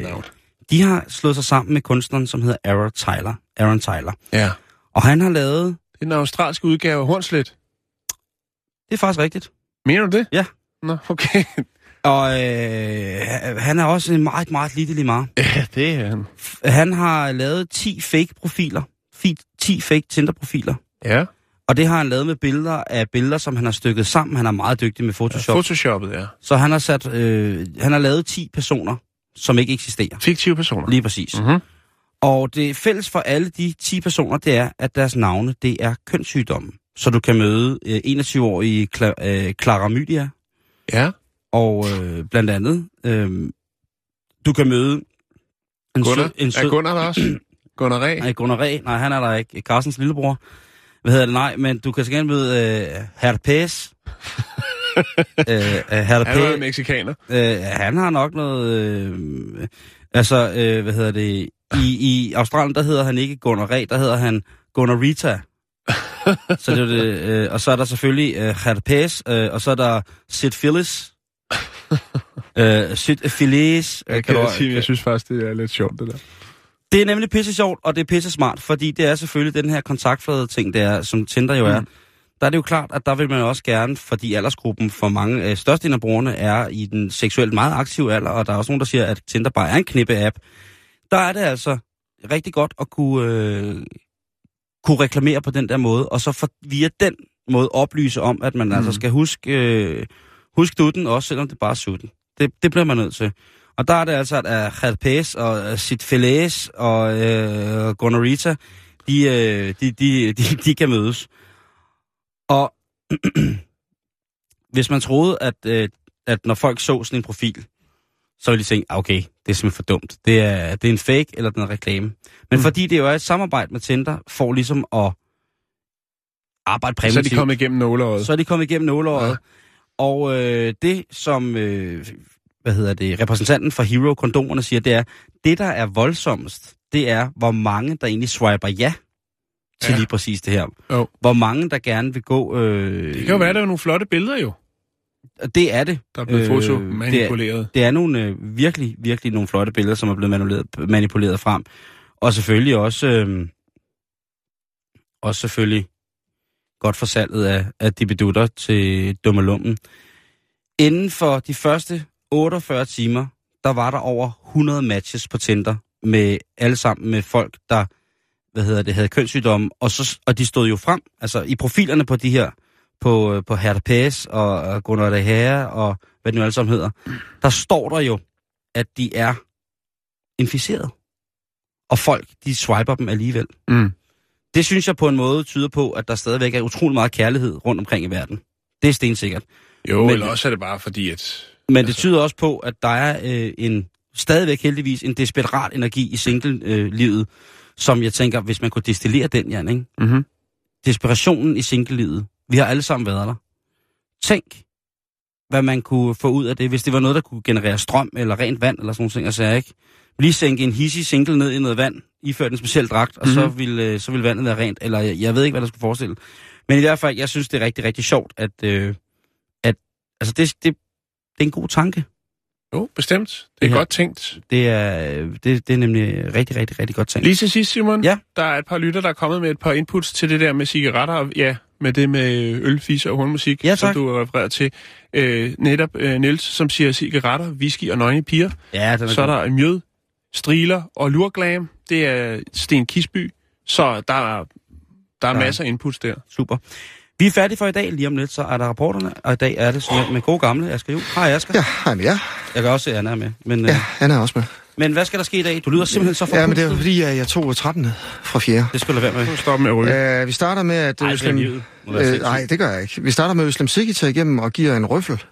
[SPEAKER 2] Navn.
[SPEAKER 1] De har slået sig sammen med kunstneren, som hedder Aaron Tyler. Aaron Tyler.
[SPEAKER 2] Ja.
[SPEAKER 1] Og han har lavet...
[SPEAKER 2] Den australske udgave af Hornslet.
[SPEAKER 1] Det er faktisk rigtigt.
[SPEAKER 2] Mener du det?
[SPEAKER 1] Ja.
[SPEAKER 2] Nå, okay.
[SPEAKER 1] Og øh, han er også en meget, meget lille meget.
[SPEAKER 2] Ja, det er han.
[SPEAKER 1] Han har lavet 10 fake-profiler. Fi- 10 fake Tinder-profiler.
[SPEAKER 2] Ja.
[SPEAKER 1] Og det har han lavet med billeder af billeder, som han har stykket sammen. Han er meget dygtig med Photoshop.
[SPEAKER 2] Photoshoppet, ja.
[SPEAKER 1] Så han har, sat, øh, han har lavet 10 personer, som ikke eksisterer.
[SPEAKER 2] Fiktive personer.
[SPEAKER 1] Lige præcis.
[SPEAKER 2] Mhm.
[SPEAKER 1] Og det fælles for alle de 10 personer, det er, at deres navne, det er kønssygdomme. Så du kan møde øh, 21-årige Cla- øh, Clara Mydia,
[SPEAKER 2] Ja.
[SPEAKER 1] Og øh, blandt andet, øh, du kan møde en
[SPEAKER 2] Gunnar.
[SPEAKER 1] sød... En
[SPEAKER 2] Er
[SPEAKER 1] sød
[SPEAKER 2] Gunnar der også? Gunnar Ræ?
[SPEAKER 1] nej, Gunnar Ræ. Nej, han er der ikke. Carstens lillebror. Hvad hedder det? Nej, men du kan sikkert møde øh, Herpes. øh,
[SPEAKER 2] Han
[SPEAKER 1] Herpes.
[SPEAKER 2] er jo mexikaner.
[SPEAKER 1] Øh, han har nok noget... Øh, altså, øh, hvad hedder det... I, I Australien, der hedder han ikke Gunnar Ræ, der hedder han Gunnar Rita. så det, er det, øh, og så er der selvfølgelig øh, Herpes, øh, og så er der Sid Phyllis. øh, Sid Phyllis. Øh,
[SPEAKER 2] Jeg,
[SPEAKER 1] kan
[SPEAKER 2] kan sige, jeg synes faktisk, det er lidt sjovt, det der.
[SPEAKER 1] det er nemlig pisse sjovt, og det er pisse smart, fordi det er selvfølgelig den her kontaktflade ting, det er, som Tinder jo er.
[SPEAKER 2] Mm.
[SPEAKER 1] Der er det jo klart, at der vil man også gerne, fordi aldersgruppen for mange, øh, størstedelen af brugerne er i den seksuelt meget aktive alder, og der er også nogen, der siger, at Tinder bare er en knippe-app. Der er det altså rigtig godt at kunne, øh, kunne reklamere på den der måde, og så for, via den måde oplyse om, at man mm. altså skal huske, øh, huske dutten, også selvom det bare er sutten. Det, det bliver man nødt til. Og der er det altså, at Herpes og Sitfeles og øh, Gonorrhea, de, øh, de, de, de, de kan mødes. Og hvis man troede, at, øh, at når folk så sådan en profil, så ville de tænke, "Ah, okay, det er simpelthen for dumt. Det er, det er en fake, eller den er reklame. Men mm. fordi det jo er et samarbejde med Tinder, for ligesom at arbejde
[SPEAKER 2] Så er
[SPEAKER 1] præventivt
[SPEAKER 2] de kommet igennem nåleøjet.
[SPEAKER 1] så er de kommet igennem nåleåret.
[SPEAKER 2] Ja.
[SPEAKER 1] Og øh, det, som øh, hvad hedder det, repræsentanten for Hero Kondomerne siger, det er, det der er voldsomst, det er, hvor mange der egentlig swiper ja til
[SPEAKER 2] Ja.
[SPEAKER 1] lige præcis det her.
[SPEAKER 2] Jo.
[SPEAKER 1] Hvor mange der gerne vil gå... Øh,
[SPEAKER 2] Det kan jo være, der er nogle flotte billeder jo,
[SPEAKER 1] Det er det.
[SPEAKER 2] der er blevet
[SPEAKER 1] Øh,
[SPEAKER 2] foto
[SPEAKER 1] det er-
[SPEAKER 2] manipuleret.
[SPEAKER 1] Det er nogle øh, virkelig, virkelig nogle flotte billeder, som er blevet manipuleret, manipuleret frem. Og selvfølgelig også, øh, også selvfølgelig godt for salget af, af de bedutter til Dummelummen. Inden for de første 48 timer, der var der over 100 matches på Tinder, med alle sammen med folk, der hvad hedder det, havde kønssygdomme, og, så, og de stod jo frem, altså i profilerne på de her, på, på Hertha og, og Gunnar de Herre og hvad det nu alle sammen hedder, der står der jo, at de er inficeret. Og folk, de swiper dem alligevel.
[SPEAKER 2] Mm.
[SPEAKER 1] Det synes jeg på en måde tyder på, at der stadigvæk er utrolig meget kærlighed rundt omkring i verden. Det er stensikkert.
[SPEAKER 2] Jo,
[SPEAKER 1] Men-
[SPEAKER 2] eller også er det bare fordi, at...
[SPEAKER 1] Men det tyder også på, at der er øh, en stadigvæk heldigvis en desperat energi i single-livet, øh, som jeg tænker, hvis man kunne destillere den, Jan, ikke?
[SPEAKER 2] Mm-hmm.
[SPEAKER 1] Desperationen i single-livet. Vi har alle sammen været der. Tænk, hvad man kunne få ud af det, hvis det var noget, der kunne generere strøm eller rent vand eller sådan nogle ting, altså ikke? Lige sænke en hissig single ned i noget vand, iført en speciel dragt, og mm-hmm. så,
[SPEAKER 2] Mhm.
[SPEAKER 1] ville, øh, så ville vandet være rent, eller jeg, jeg ved ikke, hvad der skulle forestille. Men i hvert fald, jeg synes, det er rigtig, rigtig sjovt, at, øh, at altså det, det, det er en god tanke.
[SPEAKER 2] Jo, bestemt. Det er
[SPEAKER 1] Ja.
[SPEAKER 2] godt tænkt.
[SPEAKER 1] Det er, det, det er nemlig rigtig, rigtig, rigtig godt tænkt.
[SPEAKER 2] Lige til sidst, Simon.
[SPEAKER 1] Ja.
[SPEAKER 2] Der er et par lytter, der er kommet med et par inputs til det der med cigaretter. Og Ja, med det med ølfis og hornmusik,
[SPEAKER 1] Ja,
[SPEAKER 2] som du refererer til. Øh, netop øh, Niels, som siger cigaretter, whisky og nøgne piger.
[SPEAKER 1] Ja, den er
[SPEAKER 2] Så er
[SPEAKER 1] god.
[SPEAKER 2] der Mjød, Striler og Lurglam. Det er Sten Kisby. Så der er, der er
[SPEAKER 1] Nej.
[SPEAKER 2] masser af inputs der.
[SPEAKER 1] Super. Vi er færdige for i dag. Lige om lidt, så er der rapporterne. Og i dag er det sådan med gode gamle Asger Juhl. Hej Asger.
[SPEAKER 5] Ja, hej med jer.
[SPEAKER 1] Jeg kan også se, at Anna er med. Men,
[SPEAKER 5] Ja,
[SPEAKER 1] øh,
[SPEAKER 5] han er også med.
[SPEAKER 1] men hvad skal der ske i dag? Du lyder simpelthen så
[SPEAKER 5] Ja, men det er
[SPEAKER 1] forpustet.
[SPEAKER 5] fordi, at jeg tog 13. fra 4.
[SPEAKER 1] Det skal du være med.
[SPEAKER 2] Nu stopper med at ryge.
[SPEAKER 5] Uh, vi starter med, at
[SPEAKER 1] Ej,
[SPEAKER 5] Øslem... Øh, nej, det gør jeg ikke. Vi starter med Øslem Sigge tager igennem og giver en røffel.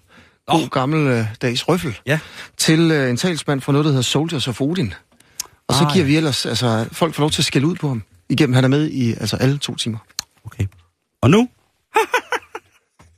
[SPEAKER 5] God øh, dags røffel.
[SPEAKER 1] Ja.
[SPEAKER 5] Til øh, en talsmand for noget, der hedder Soldiers of Odin. Og så
[SPEAKER 1] Ah,
[SPEAKER 5] giver
[SPEAKER 1] ja.
[SPEAKER 5] vi ellers, altså, folk får lov til at skælde ud på ham. Igennem, han er med i altså alle to timer.
[SPEAKER 1] Okay. Og nu?